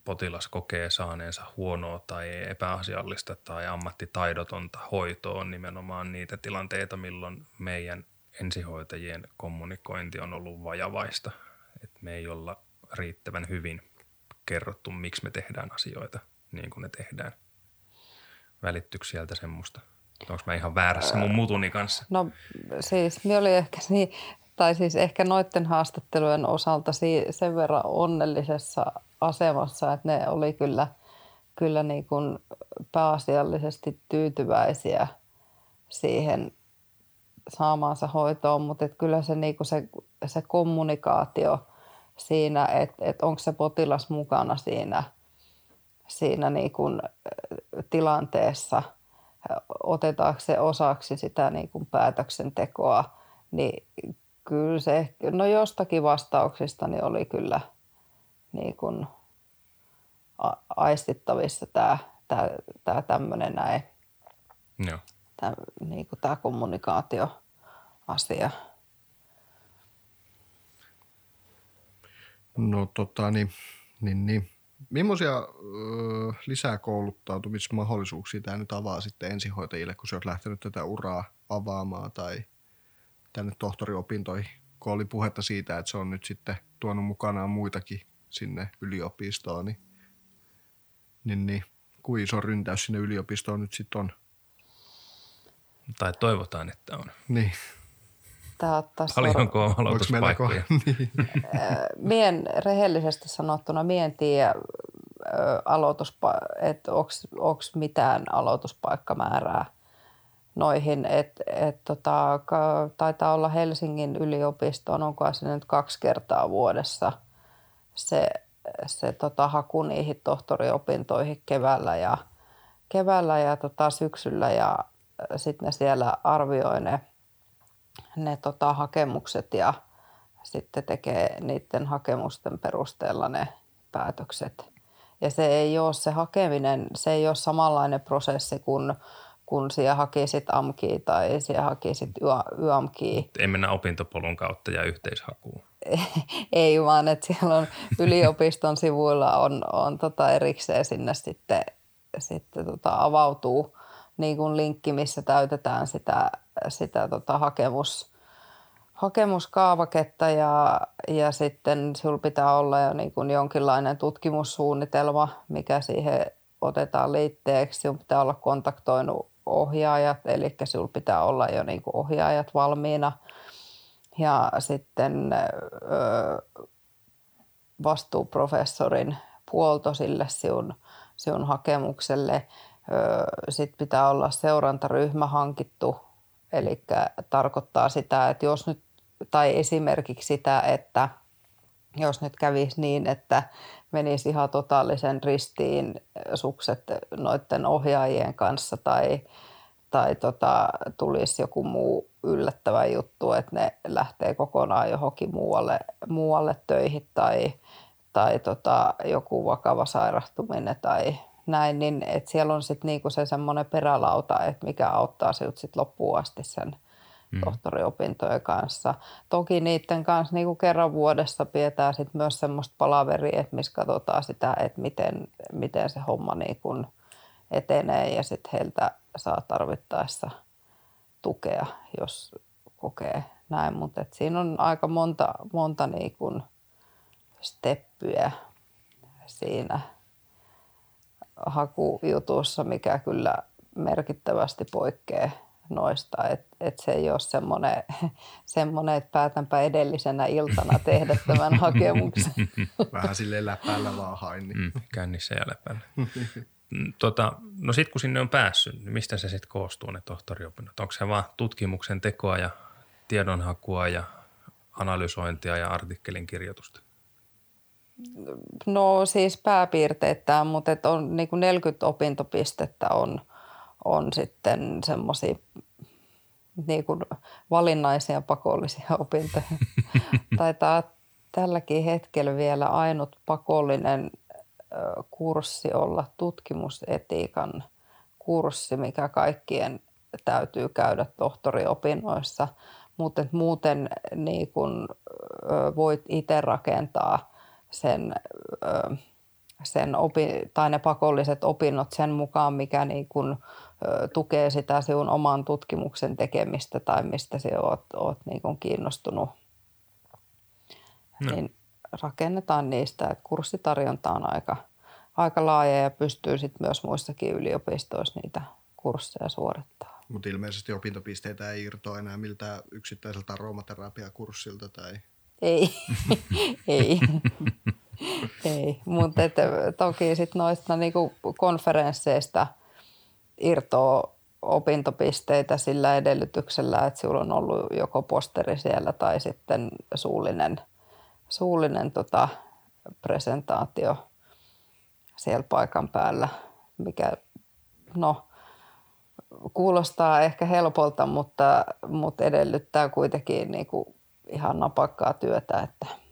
[SPEAKER 1] potilas kokee saaneensa huonoa tai epäasiallista tai ammattitaidotonta hoitoa on nimenomaan niitä tilanteita, milloin meidän ensihoitajien kommunikointi on ollut vajavaista. Että me ei olla riittävän hyvin kerrottu, miksi me tehdään asioita niin kuin ne tehdään. Välittyykö sieltä semmoista? Onko mä ihan väärässä mun mutuni kanssa?
[SPEAKER 2] No siis me oli ehkä niin, tai siis ehkä noiden haastattelujen osalta sen verran onnellisessa asemassa, että ne oli kyllä, kyllä niin kuin pääasiallisesti tyytyväisiä siihen saamaansa hoitoon, mutta kyllä se, niin kuin se, se kommunikaatio siinä, että, että onko se potilas mukana siinä, siinä niin kuin tilanteessa, otetaanko se osaksi sitä niin kuin päätöksentekoa, niin kyllä se, no jostakin vastauksista niin oli kyllä niin kuin aistittavissa tämä, tämä, tämä tämmöinen näin,
[SPEAKER 1] Joo.
[SPEAKER 2] tämä, niin kuin tämä kommunikaatioasia.
[SPEAKER 3] No tota niin, niin, niin. Millaisia ö, lisäkouluttautumismahdollisuuksia tämä nyt avaa sitten ensihoitajille, kun sä oot lähtenyt tätä uraa avaamaan tai tänne tohtoriopintoihin, kun oli puhetta siitä, että se on nyt sitten tuonut mukanaan muitakin sinne yliopistoon, niin, niin, niin kuin iso ryntäys sinne yliopistoon nyt sitten on?
[SPEAKER 1] Tai toivotaan, että on.
[SPEAKER 3] Niin.
[SPEAKER 2] Tämä
[SPEAKER 1] Paljonko on aloituspaikkoja?
[SPEAKER 3] niin.
[SPEAKER 2] mien rehellisesti sanottuna, mien tiedä, aloituspa- että onko mitään aloituspaikkamäärää noihin. Et, et tota, taitaa olla Helsingin yliopistoon, onko se nyt kaksi kertaa vuodessa se, se tota, haku niihin tohtoriopintoihin keväällä ja, keväällä ja tota, syksyllä ja sitten ne siellä arvioi ne, ne tota, hakemukset ja sitten tekee niiden hakemusten perusteella ne päätökset. Ja se ei ole se hakeminen, se ei ole samanlainen prosessi kuin kun siellä hakisit AMKia tai siellä hakisit YAMKia.
[SPEAKER 1] Ei mennä opintopolun kautta ja yhteishakuun.
[SPEAKER 2] Ei vaan, että siellä on yliopiston sivuilla on, on tota erikseen sinne sitten, sitten tota avautuu niin kuin linkki, missä täytetään sitä, sitä tota hakemus, hakemuskaavaketta ja, ja sitten sinulla pitää olla jo niin kuin jonkinlainen tutkimussuunnitelma, mikä siihen otetaan liitteeksi. Sinun pitää olla kontaktoinut ohjaajat, eli sinulla pitää olla jo niin kuin ohjaajat valmiina. Ja sitten ö, vastuuprofessorin puolto sille sinun, sinun hakemukselle. Sitten pitää olla seurantaryhmä hankittu, eli tarkoittaa sitä, että jos nyt, tai esimerkiksi sitä, että jos nyt kävisi niin, että menisi ihan totaalisen ristiin sukset noiden ohjaajien kanssa tai, tai tota, tulisi joku muu yllättävä juttu, että ne lähtee kokonaan johonkin muualle, muualle töihin tai, tai tota, joku vakava sairastuminen tai näin, niin että siellä on sitten niinku se semmoinen perälauta, että mikä auttaa sinut sitten loppuun asti sen mm. tohtoriopintojen kanssa. Toki niiden kanssa niin kuin kerran vuodessa pidetään sit myös semmoista palaveria, että missä katsotaan sitä, että miten, miten se homma niin kuin etenee ja sitten heiltä saa tarvittaessa tukea, jos kokee näin. Mutta siinä on aika monta, monta niin kuin steppyä siinä hakujutussa, mikä kyllä merkittävästi poikkeaa noista. Että et se ei ole semmoinen, semmoinen, että päätänpä edellisenä iltana tehdä tämän hakemuksen.
[SPEAKER 3] Vähän sille läpällä vaan hain. Niin. Mm,
[SPEAKER 1] kännissä ja läpällä. Mm, tota, no sitten kun sinne on päässyt, niin mistä se sitten koostuu ne tohtoriopinnot? Onko se vaan tutkimuksen tekoa ja tiedonhakua ja analysointia ja artikkelin kirjoitusta?
[SPEAKER 2] No siis pääpiirteittäin, mutta et on niin kuin 40 opintopistettä on – on sitten semmoisia niin kuin valinnaisia pakollisia opintoja. Taitaa tälläkin hetkellä vielä ainut pakollinen kurssi olla tutkimusetiikan kurssi, mikä kaikkien täytyy käydä tohtoriopinnoissa. Mutta muuten niin kun, voit itse rakentaa sen sen opi, tai ne pakolliset opinnot sen mukaan, mikä niin kun, ö, tukee sitä sinun oman tutkimuksen tekemistä tai mistä sinä olet, olet niin kun kiinnostunut. No. Niin rakennetaan niistä, että kurssitarjonta on aika, aika laaja ja pystyy sitten myös muissakin yliopistoissa niitä kursseja suorittaa.
[SPEAKER 3] Mutta ilmeisesti opintopisteitä ei irtoa enää miltä yksittäiseltä aromaterapiakurssilta tai...
[SPEAKER 2] Ei, ei. ei, mutta toki sitten noista niinku konferensseista irtoaa opintopisteitä sillä edellytyksellä, että sinulla on ollut joko posteri siellä tai sitten suullinen, suullinen tota, presentaatio siellä paikan päällä, mikä no, kuulostaa ehkä helpolta, mutta, mutta edellyttää kuitenkin niin kuin ihan napakkaa työtä. Että.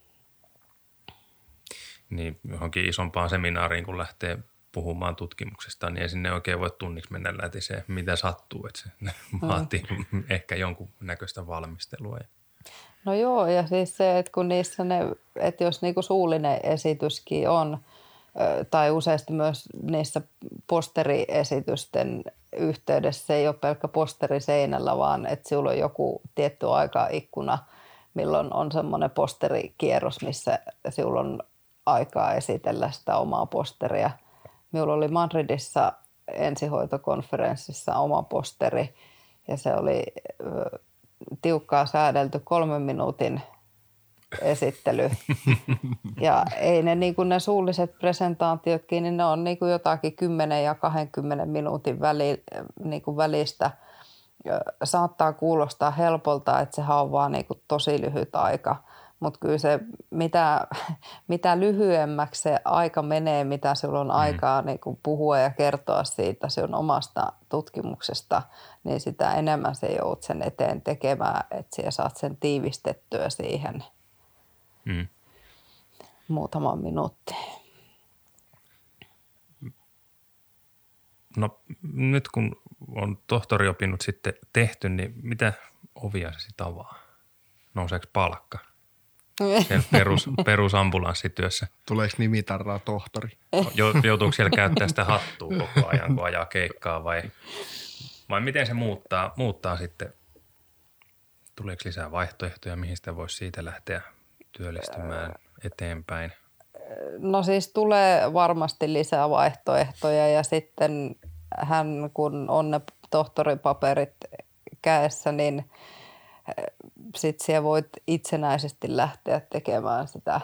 [SPEAKER 1] Niin, johonkin isompaan seminaariin, kun lähtee puhumaan tutkimuksesta, niin ei sinne oikein voi tunniksi mennä läpi se, mitä sattuu. Että se mm. vaatii ehkä jonkun näköistä valmistelua.
[SPEAKER 2] No joo, ja siis se, että kun niissä ne, että jos niinku suullinen esityskin on, tai useasti myös niissä posteriesitysten yhteydessä se ei ole pelkkä posteri seinällä, vaan että sinulla on joku tietty aikaikkuna, milloin on semmoinen posterikierros, missä sinulla on aikaa esitellä sitä omaa posteria. Minulla oli Madridissa ensihoitokonferenssissa oma posteri ja se oli tiukkaa säädelty kolmen minuutin esittely. Ja ei ne, niin kuin ne suulliset presentaatiotkin, niin ne on niin kuin jotakin 10 ja 20 minuutin väli, niin kuin välistä. Saattaa kuulostaa helpolta, että sehän on vaan niin kuin tosi lyhyt aika. Mutta kyllä se, mitä, mitä lyhyemmäksi se aika menee, mitä sinulla on mm. aikaa niin kuin puhua ja kertoa siitä sinun omasta tutkimuksesta, niin sitä enemmän se joudut sen eteen tekemään, että sinä saat sen tiivistettyä siihen – mm. muutaman minuutti.
[SPEAKER 1] No nyt kun on tohtoriopinnut sitten tehty, niin mitä ovia se sitten avaa? Nouseeko palkka? Perus, perusambulanssityössä.
[SPEAKER 3] Tuleeko nimitarraa tohtori?
[SPEAKER 1] Joutuuko siellä käyttää sitä hattua koko ajan, kun ajaa keikkaa vai, vai miten se muuttaa, muuttaa sitten? Tuleeko lisää vaihtoehtoja, mihin sitä voisi siitä lähteä työllistymään eteenpäin?
[SPEAKER 2] No siis tulee varmasti lisää vaihtoehtoja ja sitten hän kun on ne tohtoripaperit käessä, niin sitten siellä voit itsenäisesti lähteä tekemään sitä,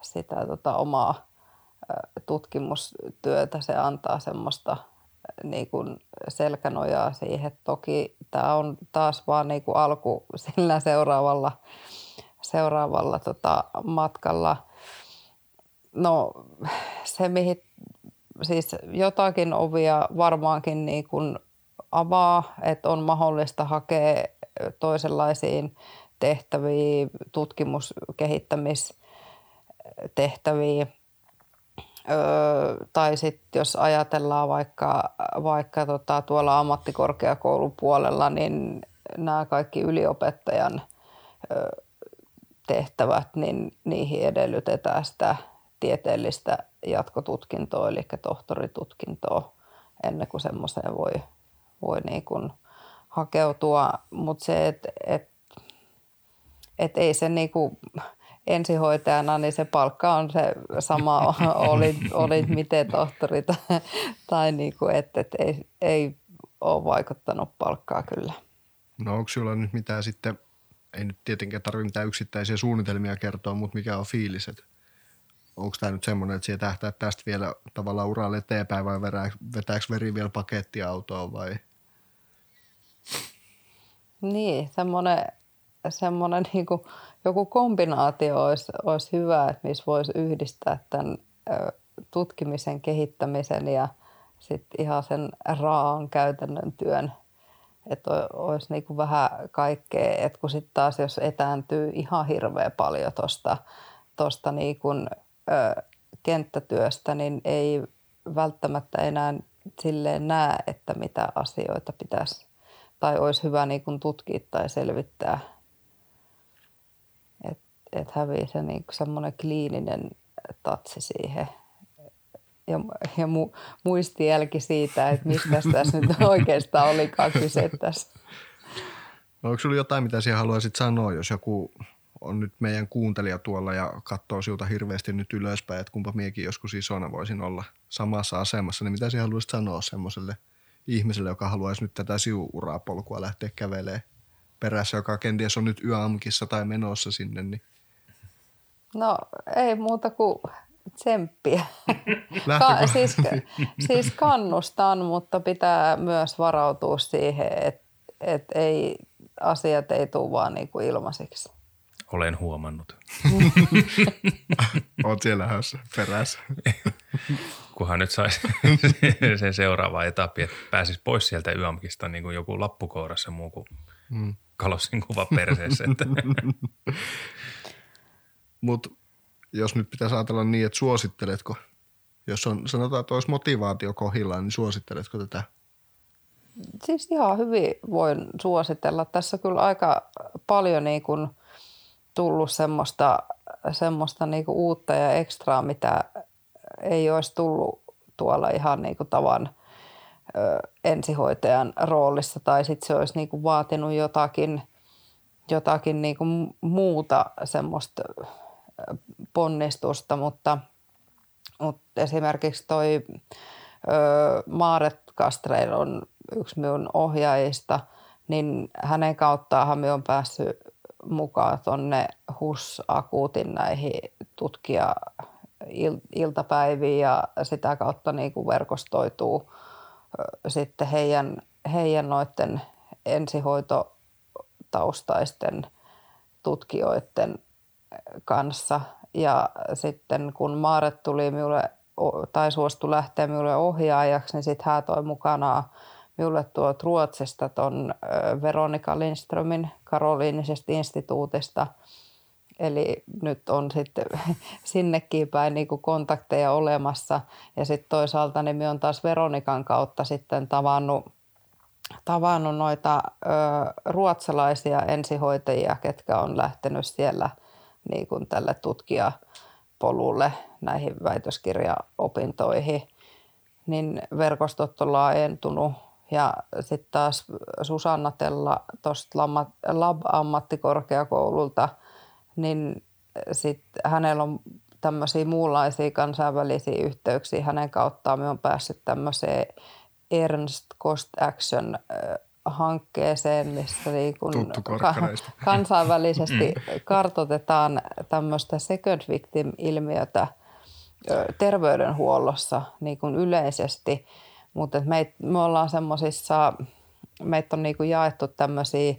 [SPEAKER 2] sitä tota omaa tutkimustyötä. Se antaa semmoista niin kuin selkänojaa siihen. Toki tämä on taas vaan niin kuin alku sillä seuraavalla seuraavalla tota, matkalla. No se, mihin siis jotakin ovia varmaankin niin kuin avaa, että on mahdollista hakea toisenlaisiin tehtäviin, tutkimus-, kehittämistehtäviin. Öö, tai sitten jos ajatellaan vaikka, vaikka tota, tuolla ammattikorkeakoulupuolella, niin nämä kaikki yliopettajan öö, tehtävät, niin niihin edellytetään sitä tieteellistä jatkotutkintoa, eli tohtoritutkintoa, ennen kuin semmoiseen voi, voi niin kuin hakeutua. Mutta se, että et, et ei se niin kuin ensihoitajana, niin se palkka on se sama, oli, oli miten tohtori tai, tai niin kuin, että et ei, ei ole vaikuttanut palkkaa kyllä.
[SPEAKER 3] No onko sinulla nyt mitään sitten ei nyt tietenkään tarvitse mitään yksittäisiä suunnitelmia kertoa, mutta mikä on fiiliset? Onko tämä nyt semmoinen, että tähtää tästä vielä tavallaan uralle eteenpäin vai vetääkö veri vielä pakettiautoon vai?
[SPEAKER 2] Niin, semmoinen, semmoinen niin kuin, joku kombinaatio olisi, olisi hyvä, että missä voisi yhdistää tämän tutkimisen, kehittämisen ja sitten ihan sen raan käytännön työn. Että olisi niin kuin vähän kaikkea, että kun sitten taas jos etääntyy ihan hirveän paljon tuosta tosta niin kenttätyöstä, niin ei välttämättä enää silleen näe, että mitä asioita pitäisi tai olisi hyvä niin kuin tutkia tai selvittää. Että et hävii se niin semmoinen kliininen tatsi siihen, ja, ja mu, muistijälki siitä, että mistä tässä nyt oikeastaan olikaan kyse tässä.
[SPEAKER 3] No, onko sinulla jotain, mitä sinä haluaisit sanoa, jos joku on nyt meidän kuuntelija tuolla ja katsoo sinulta hirveästi nyt ylöspäin, että kumpa miekin joskus isona voisin olla samassa asemassa, niin mitä sinä haluaisit sanoa semmoiselle ihmiselle, joka haluaisi nyt tätä sivuuraa polkua lähteä kävelemään perässä, joka kenties on nyt yöamkissa tai menossa sinne, niin
[SPEAKER 2] No ei muuta kuin tsemppiä. Ka- siis, siis kannustan, mutta pitää myös varautua siihen, että et ei, asiat ei tule vaan niin kuin ilmaisiksi.
[SPEAKER 1] Olen huomannut.
[SPEAKER 3] Oot siellä perässä.
[SPEAKER 1] Kunhan nyt saisi sen seuraava etappi, että pääsisi pois sieltä yömkistä niin kuin joku lappukourassa muu kuin mm. kalossin kuva perseessä.
[SPEAKER 3] Mutta jos nyt pitäisi ajatella niin, että suositteletko, jos on, sanotaan, että olisi motivaatio kohillaan, niin suositteletko tätä?
[SPEAKER 2] Siis ihan hyvin voin suositella. Tässä kyllä aika paljon niin kuin tullut semmoista, semmoista niin kuin uutta ja ekstraa, mitä ei olisi tullut tuolla ihan niin kuin tavan ö, ensihoitajan roolissa tai sitten se olisi niin kuin vaatinut jotakin, jotakin niin kuin muuta semmoista ponnistusta, mutta, mutta esimerkiksi toi ö, Maaret Kastreil on yksi minun ohjaajista, niin hänen kauttaanhan minä olen päässyt mukaan tuonne HUS-akuutin näihin tutkija iltapäiviin ja sitä kautta niin kuin verkostoituu sitten heidän, heidän noiden ensihoitotaustaisten tutkijoiden kanssa. Ja sitten kun Maaret tuli minulle tai suostui lähteä minulle ohjaajaksi, niin sitten hän toi mukanaan minulle tuot Ruotsista tuon Veronika Lindströmin Karoliinisesta instituutista. Eli nyt on sitten sinnekin päin niin kuin kontakteja olemassa. Ja sitten toisaalta niin minä olen taas Veronikan kautta sitten tavannut, tavannut noita ö, ruotsalaisia ensihoitajia, ketkä on lähtenyt siellä – niin kuin tälle tutkijapolulle näihin väitöskirjaopintoihin, niin verkostot on laajentunut. Ja sitten taas Susanna Tella tuosta Lab-ammattikorkeakoululta, niin sitten hänellä on tämmöisiä muunlaisia kansainvälisiä yhteyksiä. Hänen kauttaan me on päässyt tämmöiseen Ernst Cost Action hankkeeseen, missä niin kun kansainvälisesti kartoitetaan tämmöistä second victim-ilmiötä terveydenhuollossa niin kuin yleisesti. Mutta me, me ollaan semmoisissa, meitä on niin kuin jaettu tämmöisiä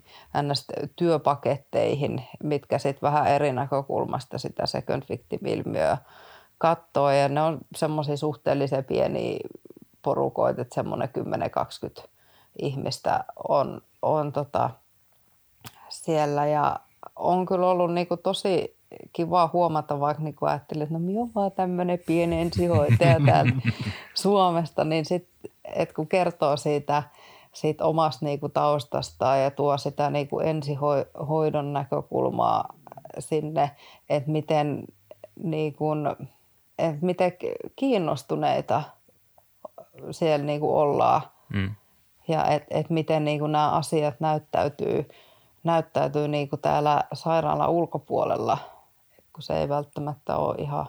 [SPEAKER 2] työpaketteihin, mitkä sitten vähän eri näkökulmasta sitä second victim-ilmiöä katsoo. Ja ne on semmoisia suhteellisen pieniä porukoita, että semmoinen 10-20 ihmistä on, on tota siellä ja on kyllä ollut niinku tosi kiva huomata, vaikka niinku ajattelin, että no minä olen vaan tämmöinen pieni ensihoitaja täältä Suomesta, niin sitten kun kertoo siitä, siitä omasta niinku taustastaan ja tuo sitä niinku ensihoidon näkökulmaa sinne, että miten, niinku, että miten kiinnostuneita siellä niinku ollaan. Mm ja että et miten niin kuin nämä asiat näyttäytyy, näyttäytyy niin kuin täällä sairaalan ulkopuolella, kun se ei välttämättä ole ihan,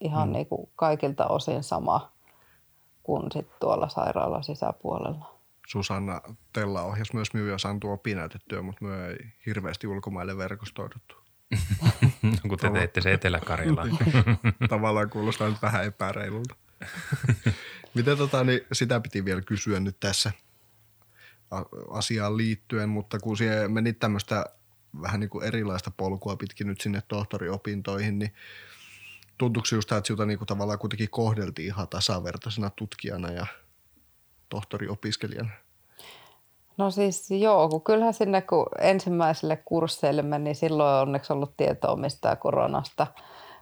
[SPEAKER 2] ihan mm. niin kuin kaikilta osin sama kuin sit tuolla sairaalan sisäpuolella.
[SPEAKER 3] Susanna Tella ohjasi myös myy ja tuo opinnäytetyö, mutta me ei hirveästi ulkomaille verkostoiduttu.
[SPEAKER 1] kun te teette se Etelä-Karjalaan.
[SPEAKER 3] Tavallaan kuulostaa nyt vähän epäreilulta. Miten tota, niin sitä piti vielä kysyä nyt tässä – asiaan liittyen, mutta kun siellä meni tämmöistä vähän niin kuin erilaista polkua pitkin nyt sinne tohtoriopintoihin, niin tuntuuko just, että sinulta niin kuin tavallaan kuitenkin kohdeltiin ihan tasavertaisena tutkijana ja tohtoriopiskelijana?
[SPEAKER 2] No siis joo, kun kyllähän sinne kun ensimmäiselle kursseille meni, niin silloin on onneksi ollut tietoa mistään koronasta,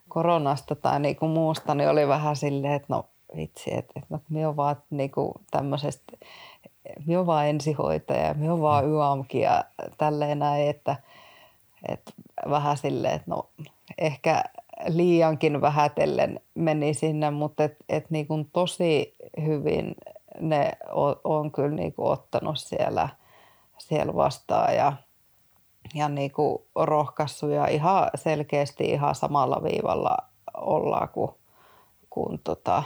[SPEAKER 2] koronasta tai niin kuin muusta, niin oli vähän silleen, että no vitsi, että, että no, minä olen vaan niin kuin tämmöisestä minä olen vaan ensihoitaja, minä olen vaan yamki ja tälleen näin, että, että vähän silleen, että no ehkä, liiankin vähätellen meni sinne, mutta et, et niin kuin tosi hyvin ne on, on kyllä niin kuin ottanut siellä, siellä vastaan ja, ja niin kuin rohkaissut ja ihan selkeästi ihan samalla viivalla ollaan kuin, kuin tota,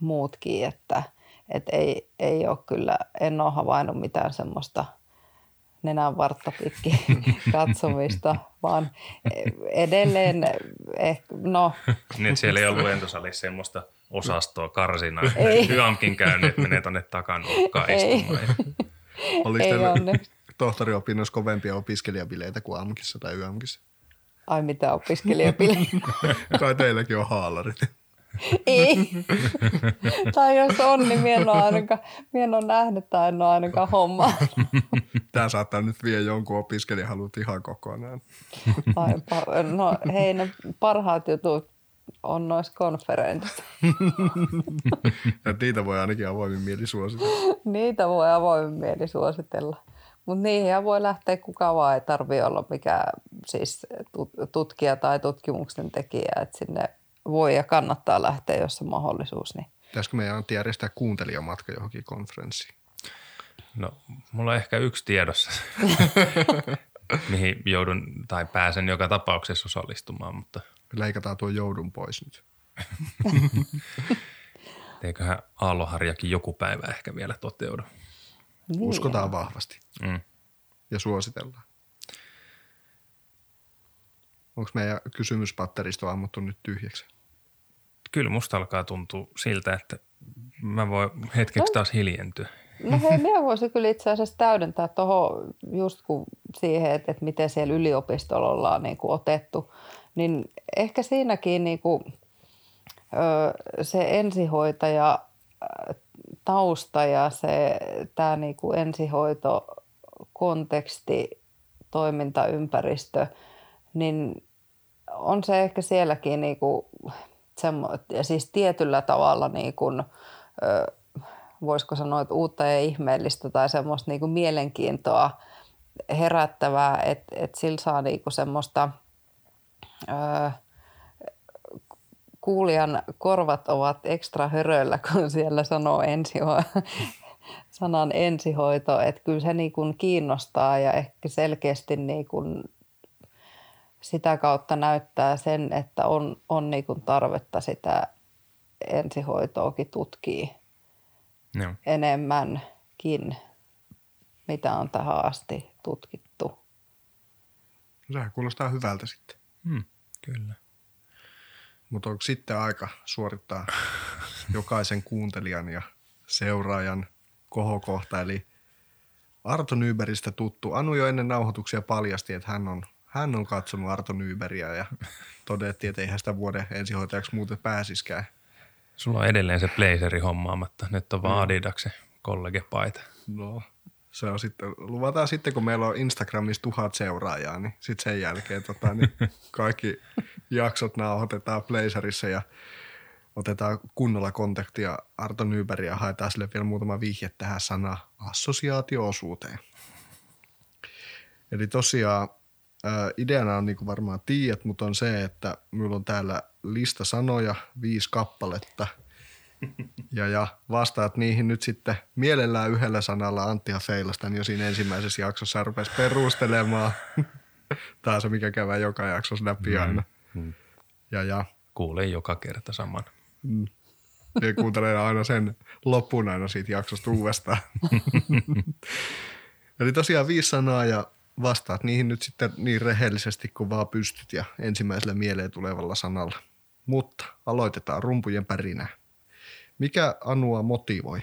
[SPEAKER 2] muutkin, että et ei, ei ole kyllä, en ole havainnut mitään semmoista nenän vartta pitkin katsomista, vaan edelleen, ehkä, no.
[SPEAKER 1] Niin, siellä ei ollut lentosalissa semmoista osastoa karsinaa. Ei. Hyamkin käynyt, että menee tuonne takanurkkaan istumaan.
[SPEAKER 3] Oliko teillä tohtoriopinnoissa kovempia opiskelijabileitä kuin AMKissa tai YAMKissa?
[SPEAKER 2] Ai mitä opiskelijabileitä?
[SPEAKER 3] Kai teilläkin on haalarit.
[SPEAKER 2] Ei. tai jos on, niin minä en ole ainakaan, minä en ole nähnyt tai en ole ainakaan hommaa.
[SPEAKER 3] Tämä saattaa nyt vie jonkun opiskelijahalut ihan kokonaan.
[SPEAKER 2] Ai, no hei, ne parhaat jutut on noissa konferenssissa.
[SPEAKER 3] ja niitä voi ainakin avoimin mieli suositella.
[SPEAKER 2] niitä voi avoimin mieli suositella. Mutta niihin voi lähteä kuka vaan, ei tarvitse olla mikään siis tutkija tai tutkimuksen tekijä, että sinne voi ja kannattaa lähteä, jos on mahdollisuus. Niin.
[SPEAKER 3] Pitäisikö meidän järjestää kuuntelijamatka johonkin konferenssiin?
[SPEAKER 1] No, mulla on ehkä yksi tiedossa, mihin joudun tai pääsen joka tapauksessa osallistumaan, mutta –
[SPEAKER 3] Leikataan tuo joudun pois nyt.
[SPEAKER 1] Eiköhän Aalloharjakin joku päivä ehkä vielä toteudu.
[SPEAKER 3] Niin. Uskotaan vahvasti mm. ja suositellaan. Onko meidän kysymyspatteristo ammuttu nyt tyhjäksi?
[SPEAKER 1] Kyllä musta alkaa tuntua siltä, että mä voin hetkeksi taas hiljentyä.
[SPEAKER 2] No hei, minä voisin kyllä itse asiassa täydentää tuohon just kun siihen, että, että miten siellä yliopistolla ollaan niin kuin otettu – niin ehkä siinäkin niin kuin, se ensihoitaja tausta ja se tämä niin kuin ensihoito konteksti, toimintaympäristö, niin on se ehkä sielläkin niin kuin semmo, ja siis tietyllä tavalla niin kuin, voisiko sanoa, että uutta ja ihmeellistä tai semmoista niin kuin mielenkiintoa herättävää, että, että sillä saa niin kuin semmoista – kuulijan korvat ovat ekstra höröllä, kun siellä sanoo ensiho- sanan ensihoito. Että kyllä se niin kuin kiinnostaa ja ehkä selkeästi niin kuin sitä kautta näyttää sen, että on, on niin kuin tarvetta sitä ensihoitoakin tutkii no. enemmänkin, mitä on tähän asti tutkittu.
[SPEAKER 3] Sehän kuulostaa hyvältä sitten.
[SPEAKER 1] Hmm, kyllä.
[SPEAKER 3] Mutta onko sitten aika suorittaa jokaisen kuuntelijan ja seuraajan kohokohta, eli Arto Nyberistä tuttu. Anu jo ennen nauhoituksia paljasti, että hän on, hän on katsonut Arto Nyberiä ja todettiin, että eihän sitä vuoden ensihoitajaksi muuten pääsiskään.
[SPEAKER 1] Sulla on edelleen se blazeri hommaamatta. Nyt on vaan. Adidaksen kollegepaita.
[SPEAKER 3] No, se on sitten, luvataan sitten, kun meillä on Instagramissa tuhat seuraajaa, niin sitten sen jälkeen tota, niin kaikki jaksot nauhoitetaan Blazerissa ja otetaan kunnolla kontaktia Arto Nybergia ja haetaan sille vielä muutama vihje tähän sana assosiaatio-osuuteen. Eli tosiaan ideana on niin kuin varmaan tiedät, mutta on se, että minulla on täällä lista sanoja, viisi kappaletta – ja, ja vastaat niihin nyt sitten mielellään yhdellä sanalla Anttia Feilastan jo siinä ensimmäisessä jaksossa rupesi perustelemaan. Tämä on se, mikä käy joka jaksossa läpi mm, aina. Mm. Ja, ja.
[SPEAKER 1] Kuulee joka kerta saman.
[SPEAKER 3] Mm. Ja kuuntelen aina sen loppuun aina siitä jaksosta uudestaan. Eli tosiaan viisi sanaa ja vastaat niihin nyt sitten niin rehellisesti kuin vaan pystyt ja ensimmäisellä mieleen tulevalla sanalla. Mutta aloitetaan rumpujen pärinää. Mikä Anua motivoi?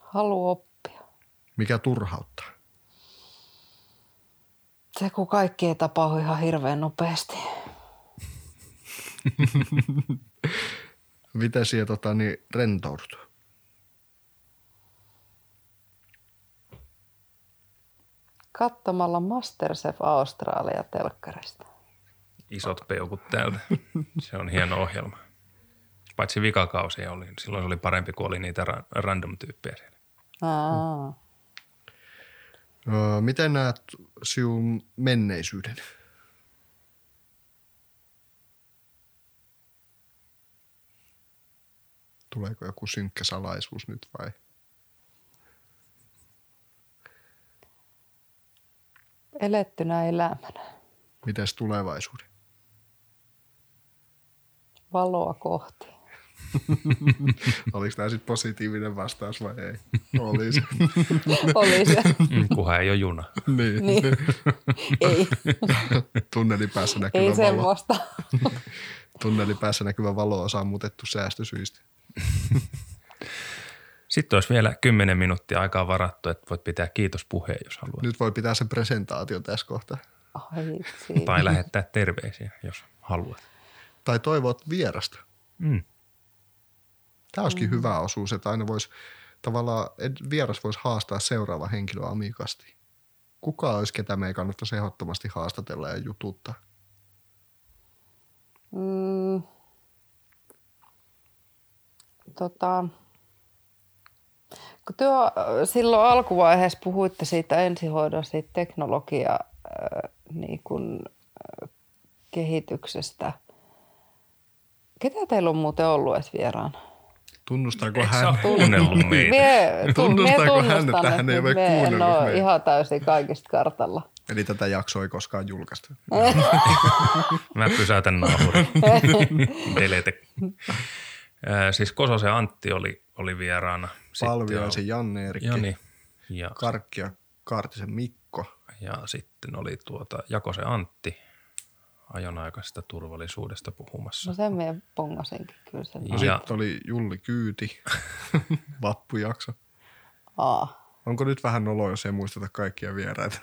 [SPEAKER 2] Halu oppia.
[SPEAKER 3] Mikä turhauttaa?
[SPEAKER 2] Se, kun kaikki ei tapahdu ihan hirveän nopeasti.
[SPEAKER 3] Miten siellä tota, niin, rentoudut?
[SPEAKER 2] katsomalla Masterchef Australia telkkarista.
[SPEAKER 1] Isot peukut täältä. Se on hieno ohjelma. Paitsi vikakausi oli. Niin silloin oli parempi, kuin oli niitä random-tyyppejä siellä. Mm.
[SPEAKER 3] Öö, miten näet sinun menneisyyden? Tuleeko joku synkkä salaisuus nyt vai?
[SPEAKER 2] Elettynä elämänä.
[SPEAKER 3] Mites tulevaisuuden?
[SPEAKER 2] Valoa kohti.
[SPEAKER 3] Oliko tämä sitten positiivinen vastaus vai ei? Oli se.
[SPEAKER 2] Oli se.
[SPEAKER 1] Mm, kunhan ei ole juna.
[SPEAKER 3] niin.
[SPEAKER 2] Niin. Ei,
[SPEAKER 3] Tunnelin päässä näkyvä
[SPEAKER 2] ei
[SPEAKER 3] valo.
[SPEAKER 2] semmoista.
[SPEAKER 3] Tunnelin päässä näkyvä valo on sammutettu säästösyistä.
[SPEAKER 1] Sitten olisi vielä 10 minuuttia aikaa varattu, että voit pitää kiitospuheen, jos haluat.
[SPEAKER 3] Nyt voi pitää se presentaatio tässä kohtaa.
[SPEAKER 2] Ai.
[SPEAKER 1] Tai lähettää terveisiä, jos haluat.
[SPEAKER 3] Tai toivot vierasta.
[SPEAKER 1] Mm.
[SPEAKER 3] Tämä olisikin mm. hyvä osuus, että aina voisi tavallaan, vieras voisi haastaa seuraava henkilö amikasti. Kuka olisi, ketä me ei kannattaisi ehdottomasti haastatella ja jututtaa?
[SPEAKER 2] Mm, tota, kun työ, silloin alkuvaiheessa puhuitte siitä ensihoidon siitä teknologia äh, niin kun, äh, kehityksestä. Ketä teillä on muuten ollut edes vieraana?
[SPEAKER 3] Tunnustaako
[SPEAKER 1] Eikö
[SPEAKER 3] hän?
[SPEAKER 1] kuunnellut meitä?
[SPEAKER 2] Mie,
[SPEAKER 3] Tunnustaako hän,
[SPEAKER 2] tunnustan,
[SPEAKER 3] että hän ei ole
[SPEAKER 2] en
[SPEAKER 3] kuunnellut
[SPEAKER 2] ole
[SPEAKER 3] meitä?
[SPEAKER 2] ihan täysin kaikista kartalla.
[SPEAKER 3] Eli tätä jaksoa ei koskaan julkaista.
[SPEAKER 1] Mä pysäytän naapurin. Delete. Ää, siis Kososen Antti oli, oli vieraana.
[SPEAKER 3] Palviaisen Janne Erkki,
[SPEAKER 1] Jani ja,
[SPEAKER 3] Karkki ja Kaartisen Mikko.
[SPEAKER 1] ja sitten oli tuota Jakosen Antti ajonaikaisesta turvallisuudesta puhumassa.
[SPEAKER 2] No sen mie pongasinkin kyllä sen.
[SPEAKER 3] No
[SPEAKER 1] Ja-
[SPEAKER 3] sitten oli Julli Kyyti, vappujakso.
[SPEAKER 2] Aa.
[SPEAKER 3] Onko nyt vähän olo, jos ei muisteta kaikkia vieraita?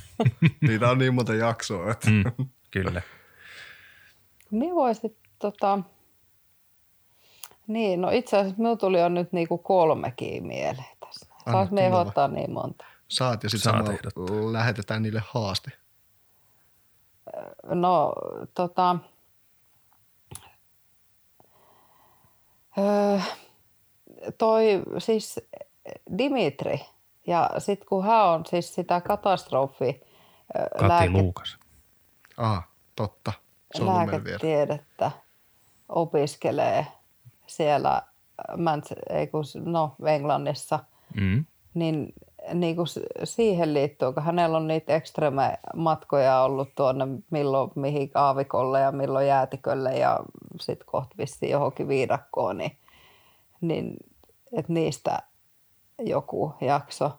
[SPEAKER 3] Niitä on niin monta jaksoa, että
[SPEAKER 1] Mm, kyllä.
[SPEAKER 2] Mie voisin tota... Niin, no itse asiassa minulla tuli jo nyt niinku kolmekin mieleen tässä. Saas me
[SPEAKER 3] tulla.
[SPEAKER 2] ottaa niin monta.
[SPEAKER 3] saat ja sitten
[SPEAKER 1] ehdottaa.
[SPEAKER 3] lähetetään niille haaste.
[SPEAKER 2] No tota... Öö, toi siis Dimitri ja sitten kun hän on siis sitä katastrofi
[SPEAKER 1] Kati
[SPEAKER 2] lääke,
[SPEAKER 1] Luukas.
[SPEAKER 3] Ah, totta. Se on
[SPEAKER 2] lääketiedettä opiskelee siellä no, Englannissa,
[SPEAKER 1] Mm.
[SPEAKER 2] niin, niin kuin siihen liittyy, kun hänellä on niitä ekstreme-matkoja ollut tuonne milloin mihin aavikolle ja milloin jäätikölle ja sitten kohta vissiin johonkin viidakkoon, niin, niin että niistä joku jakso.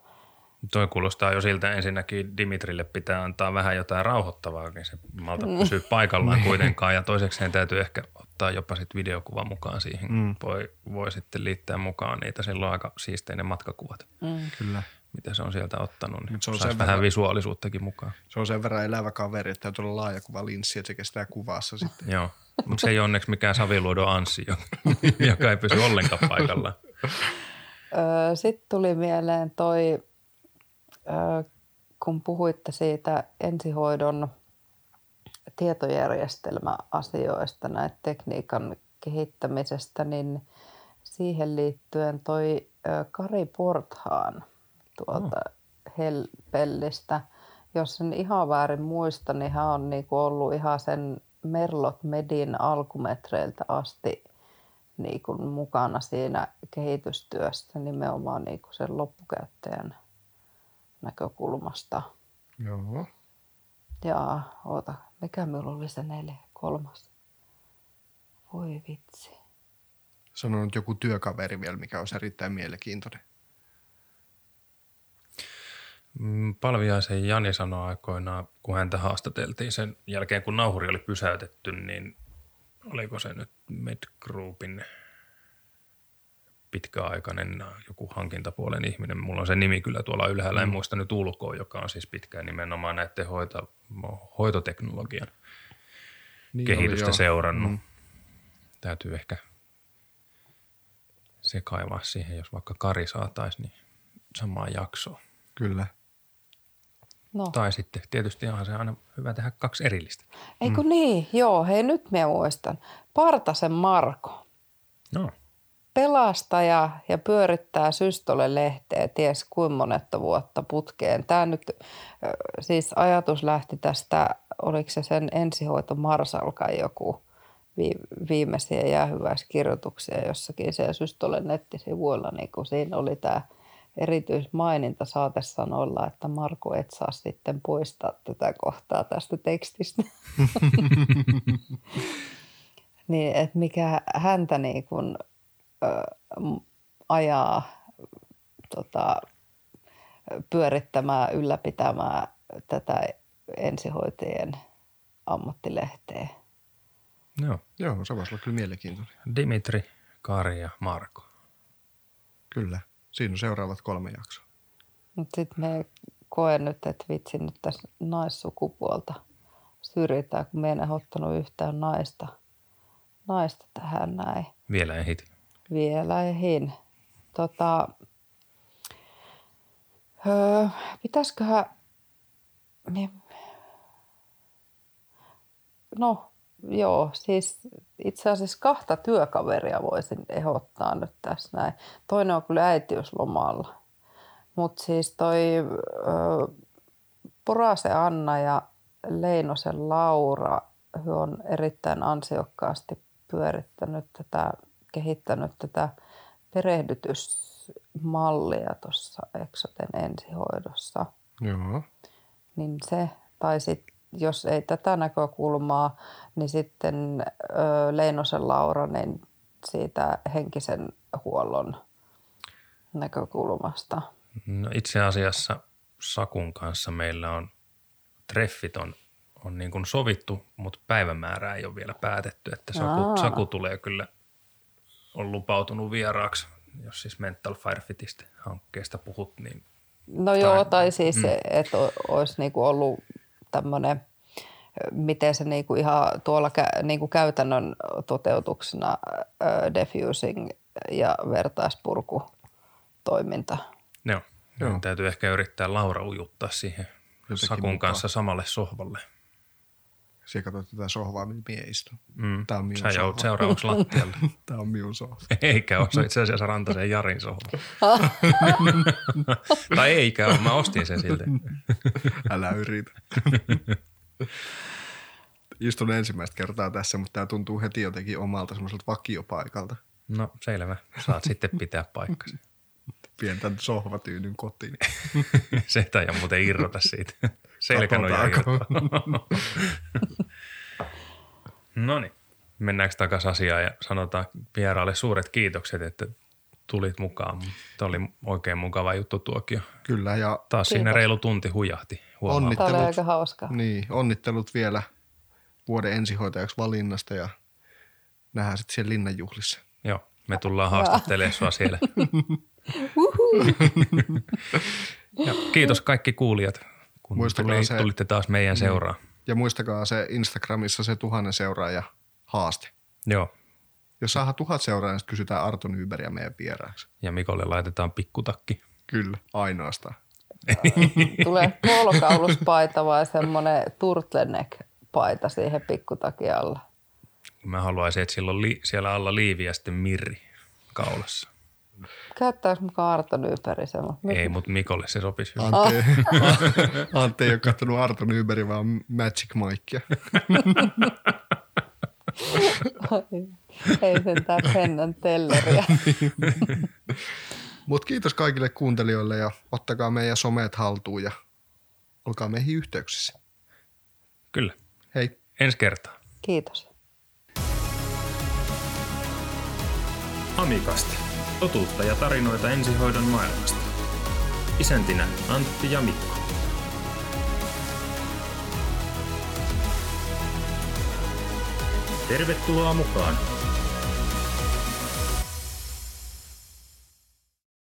[SPEAKER 1] Toi kuulostaa jo siltä ensinnäkin Dimitrille pitää antaa vähän jotain rauhoittavaa, niin se malta pysyy paikallaan kuitenkaan. Ja toisekseen täytyy ehkä ottaa jopa sit videokuva mukaan siihen. Mm. Voi, voi sitten liittää mukaan niitä. Silloin aika siisteinen matkakuvat,
[SPEAKER 2] Mm.
[SPEAKER 3] Kyllä.
[SPEAKER 1] mitä se on sieltä ottanut. Niin
[SPEAKER 3] Mut se on sen
[SPEAKER 1] vähän
[SPEAKER 3] verran-
[SPEAKER 1] visuaalisuuttakin mukaan.
[SPEAKER 3] Se on sen verran elävä kaveri, että täytyy olla laajakuva linssi, että se kestää kuvassa sitten.
[SPEAKER 1] Joo, mutta se ei ole onneksi mikään Saviluodon Anssi, joka, joka ei pysy ollenkaan paikallaan.
[SPEAKER 2] Öö, Sitten tuli mieleen toi, öö, kun puhuitte siitä ensihoidon tietojärjestelmäasioista, näitä tekniikan kehittämisestä, niin siihen liittyen toi Kari Porthaan tuolta Helpellistä, jos sen ihan väärin muista, niin hän on niinku ollut ihan sen Merlot Medin alkumetreiltä asti niin kuin mukana siinä kehitystyössä nimenomaan niin kuin sen loppukäyttäjän näkökulmasta.
[SPEAKER 3] Joo.
[SPEAKER 2] Ja oota, mikä minulla oli se neljä, kolmas? Voi vitsi.
[SPEAKER 3] Sano nyt joku työkaveri vielä, mikä on erittäin mielenkiintoinen.
[SPEAKER 1] Mm, Palviaisen Jani sanoi aikoinaan, kun häntä haastateltiin sen jälkeen, kun nauhuri oli pysäytetty, niin oliko se nyt Medgroupin pitkäaikainen joku hankintapuolen ihminen. Mulla on se nimi kyllä tuolla ylhäällä, en muista nyt ulkoa, joka on siis pitkään nimenomaan näiden hoito, hoitoteknologian
[SPEAKER 3] Niin
[SPEAKER 1] kehitystä
[SPEAKER 3] oli, joo.
[SPEAKER 1] seurannut. Mm. Täytyy ehkä se kaivaa siihen, jos vaikka Kari saataisiin, niin samaan jaksoon.
[SPEAKER 3] Kyllä.
[SPEAKER 2] No,
[SPEAKER 1] Tai sitten tietysti onhan se aina hyvä tehdä kaksi erillistä.
[SPEAKER 2] eikö niin? Joo, hei nyt minä muistan. Partasen Marko.
[SPEAKER 1] No,
[SPEAKER 2] pelastaja ja pyörittää Systole-lehteä ties kuinka monetta vuotta putkeen. Tämä nyt, siis ajatus lähti tästä, oliko se sen ensihoito Marsalkan joku, vi- viimeisiä jäähyväiskirjoituksia jossakin siellä Systolen nettisivuilla, niin kun siinä oli tämä erityismaininta saatesanoilla, että Marko et saa sitten poistaa tätä kohtaa tästä tekstistä. niin, että mikä häntä niin kuin, ö, ajaa tota, pyörittämään, ylläpitämään tätä ensihoitajien ammattilehteä.
[SPEAKER 1] Joo.
[SPEAKER 3] Joo, se voisi olla kyllä mielenkiintoinen.
[SPEAKER 1] Dimitri, Kari ja Marko.
[SPEAKER 3] Kyllä. Siinä on seuraavat kolme jaksoa.
[SPEAKER 2] Mutta sitten me koen nyt, että vitsi nyt tässä naissukupuolta syrjitään, kun me en ottanut yhtään naista, naista tähän näin.
[SPEAKER 1] Vielä ehit.
[SPEAKER 2] Vielä ehin. Tota, öö, pitäisiköhän, no joo, siis itse asiassa kahta työkaveria voisin ehdottaa nyt tässä näin. Toinen on kyllä äitiyslomalla. Mutta siis toi ö, Porase Anna ja Leinosen Laura, he on erittäin ansiokkaasti pyörittänyt tätä, kehittänyt tätä perehdytysmallia tuossa Exoten ensihoidossa.
[SPEAKER 3] Joo.
[SPEAKER 2] Niin se, tai sitten jos ei tätä näkökulmaa, niin sitten ö, Leinosen Laura, niin siitä henkisen huollon näkökulmasta.
[SPEAKER 1] No itse asiassa Sakun kanssa meillä on treffit on, on niin kuin sovittu, mutta päivämäärää ei ole vielä päätetty, että Saku,
[SPEAKER 2] Aa.
[SPEAKER 1] Saku tulee kyllä, on lupautunut vieraaksi, jos siis Mental Firefitistä hankkeesta puhut, niin
[SPEAKER 2] No joo, tai siis mm. se, että olisi niinku ollut tämmöinen, miten se niinku ihan tuolla kä- niinku käytännön toteutuksena ö, diffusing ja vertaispurku toiminta.
[SPEAKER 1] joo,
[SPEAKER 3] Joo.
[SPEAKER 1] joo. täytyy ehkä yrittää Laura ujuttaa siihen
[SPEAKER 3] Jotenkin
[SPEAKER 1] Sakun
[SPEAKER 3] mukaan.
[SPEAKER 1] kanssa samalle sohvalle.
[SPEAKER 3] Siellä katsot tätä sohvaa, mihin mie istun.
[SPEAKER 1] Mm.
[SPEAKER 3] Tää on minun
[SPEAKER 1] Sä joudut seuraavaksi lattialle.
[SPEAKER 3] Tää on minun sohva.
[SPEAKER 1] Eikä ole, se on itse asiassa Rantasen Jarin sohva. tai eikä ole, mä ostin sen silti.
[SPEAKER 3] Älä yritä. Istun ensimmäistä kertaa tässä, mutta tämä tuntuu heti jotenkin omalta semmoiselta vakiopaikalta.
[SPEAKER 1] No selvä, saat sitten pitää paikkasi.
[SPEAKER 3] Vien tämän sohvatyynyn kotiin.
[SPEAKER 1] Se ei muuten irrota siitä. Selkänoja. No niin, mennäänkö takaisin asiaan ja sanotaan vieraalle suuret kiitokset, että tulit mukaan. Tämä oli oikein mukava juttu tuokio.
[SPEAKER 3] Kyllä, ja
[SPEAKER 1] Taas siinä
[SPEAKER 2] Kiitos.
[SPEAKER 1] reilu tunti hujahti. Huomaa.
[SPEAKER 3] Onnit-
[SPEAKER 2] Tämä oli
[SPEAKER 3] Onnittelut.
[SPEAKER 2] aika hauskaa.
[SPEAKER 3] niin, onnittelut vielä vuoden ensihoitajaksi valinnasta ja nähdään sitten siellä linnanjuhlissa.
[SPEAKER 1] Joo, me tullaan haastattelemaan sua siellä. ja kiitos kaikki kuulijat, kun
[SPEAKER 3] Muistakaa
[SPEAKER 1] tuli,
[SPEAKER 3] se-
[SPEAKER 1] tulitte taas meidän seuraa.
[SPEAKER 3] Ja muistakaa se Instagramissa se tuhannen seuraaja haaste.
[SPEAKER 1] Joo,
[SPEAKER 3] Jos saadaan tuhat seuraajaa, niin kysytään Arto Nyberiä meidän vieraaksi.
[SPEAKER 1] ja Mikolle laitetaan pikkutakki.
[SPEAKER 3] Kyllä, ainoastaan.
[SPEAKER 2] Tulee polokauluspaita vai semmoinen turtleneck-paita siihen pikkutakin alla.
[SPEAKER 1] Mä haluaisin, että sillä on li- siellä alla liivi ja sitten mirri kaulassa.
[SPEAKER 2] Käyttääkö mukaan Arto Nyberg semmoinen?
[SPEAKER 1] Ei, mutta Mikolle se sopisi hyvin.
[SPEAKER 3] Antti, Antti ei ole katsonut Arto Nyberin, vaan Magic Mikea.
[SPEAKER 2] Ei sentään Pennan telleriä.
[SPEAKER 3] Mutta kiitos kaikille kuuntelijoille ja ottakaa meidän somet haltuun ja olkaa meihin yhteyksissä.
[SPEAKER 1] Kyllä.
[SPEAKER 3] Hei!
[SPEAKER 1] Ensi kertaa.
[SPEAKER 2] Kiitos.
[SPEAKER 1] Amikasti. Totuutta ja tarinoita ensihoidon maailmasta. Isäntinä Antti ja Mikko. Tervetuloa mukaan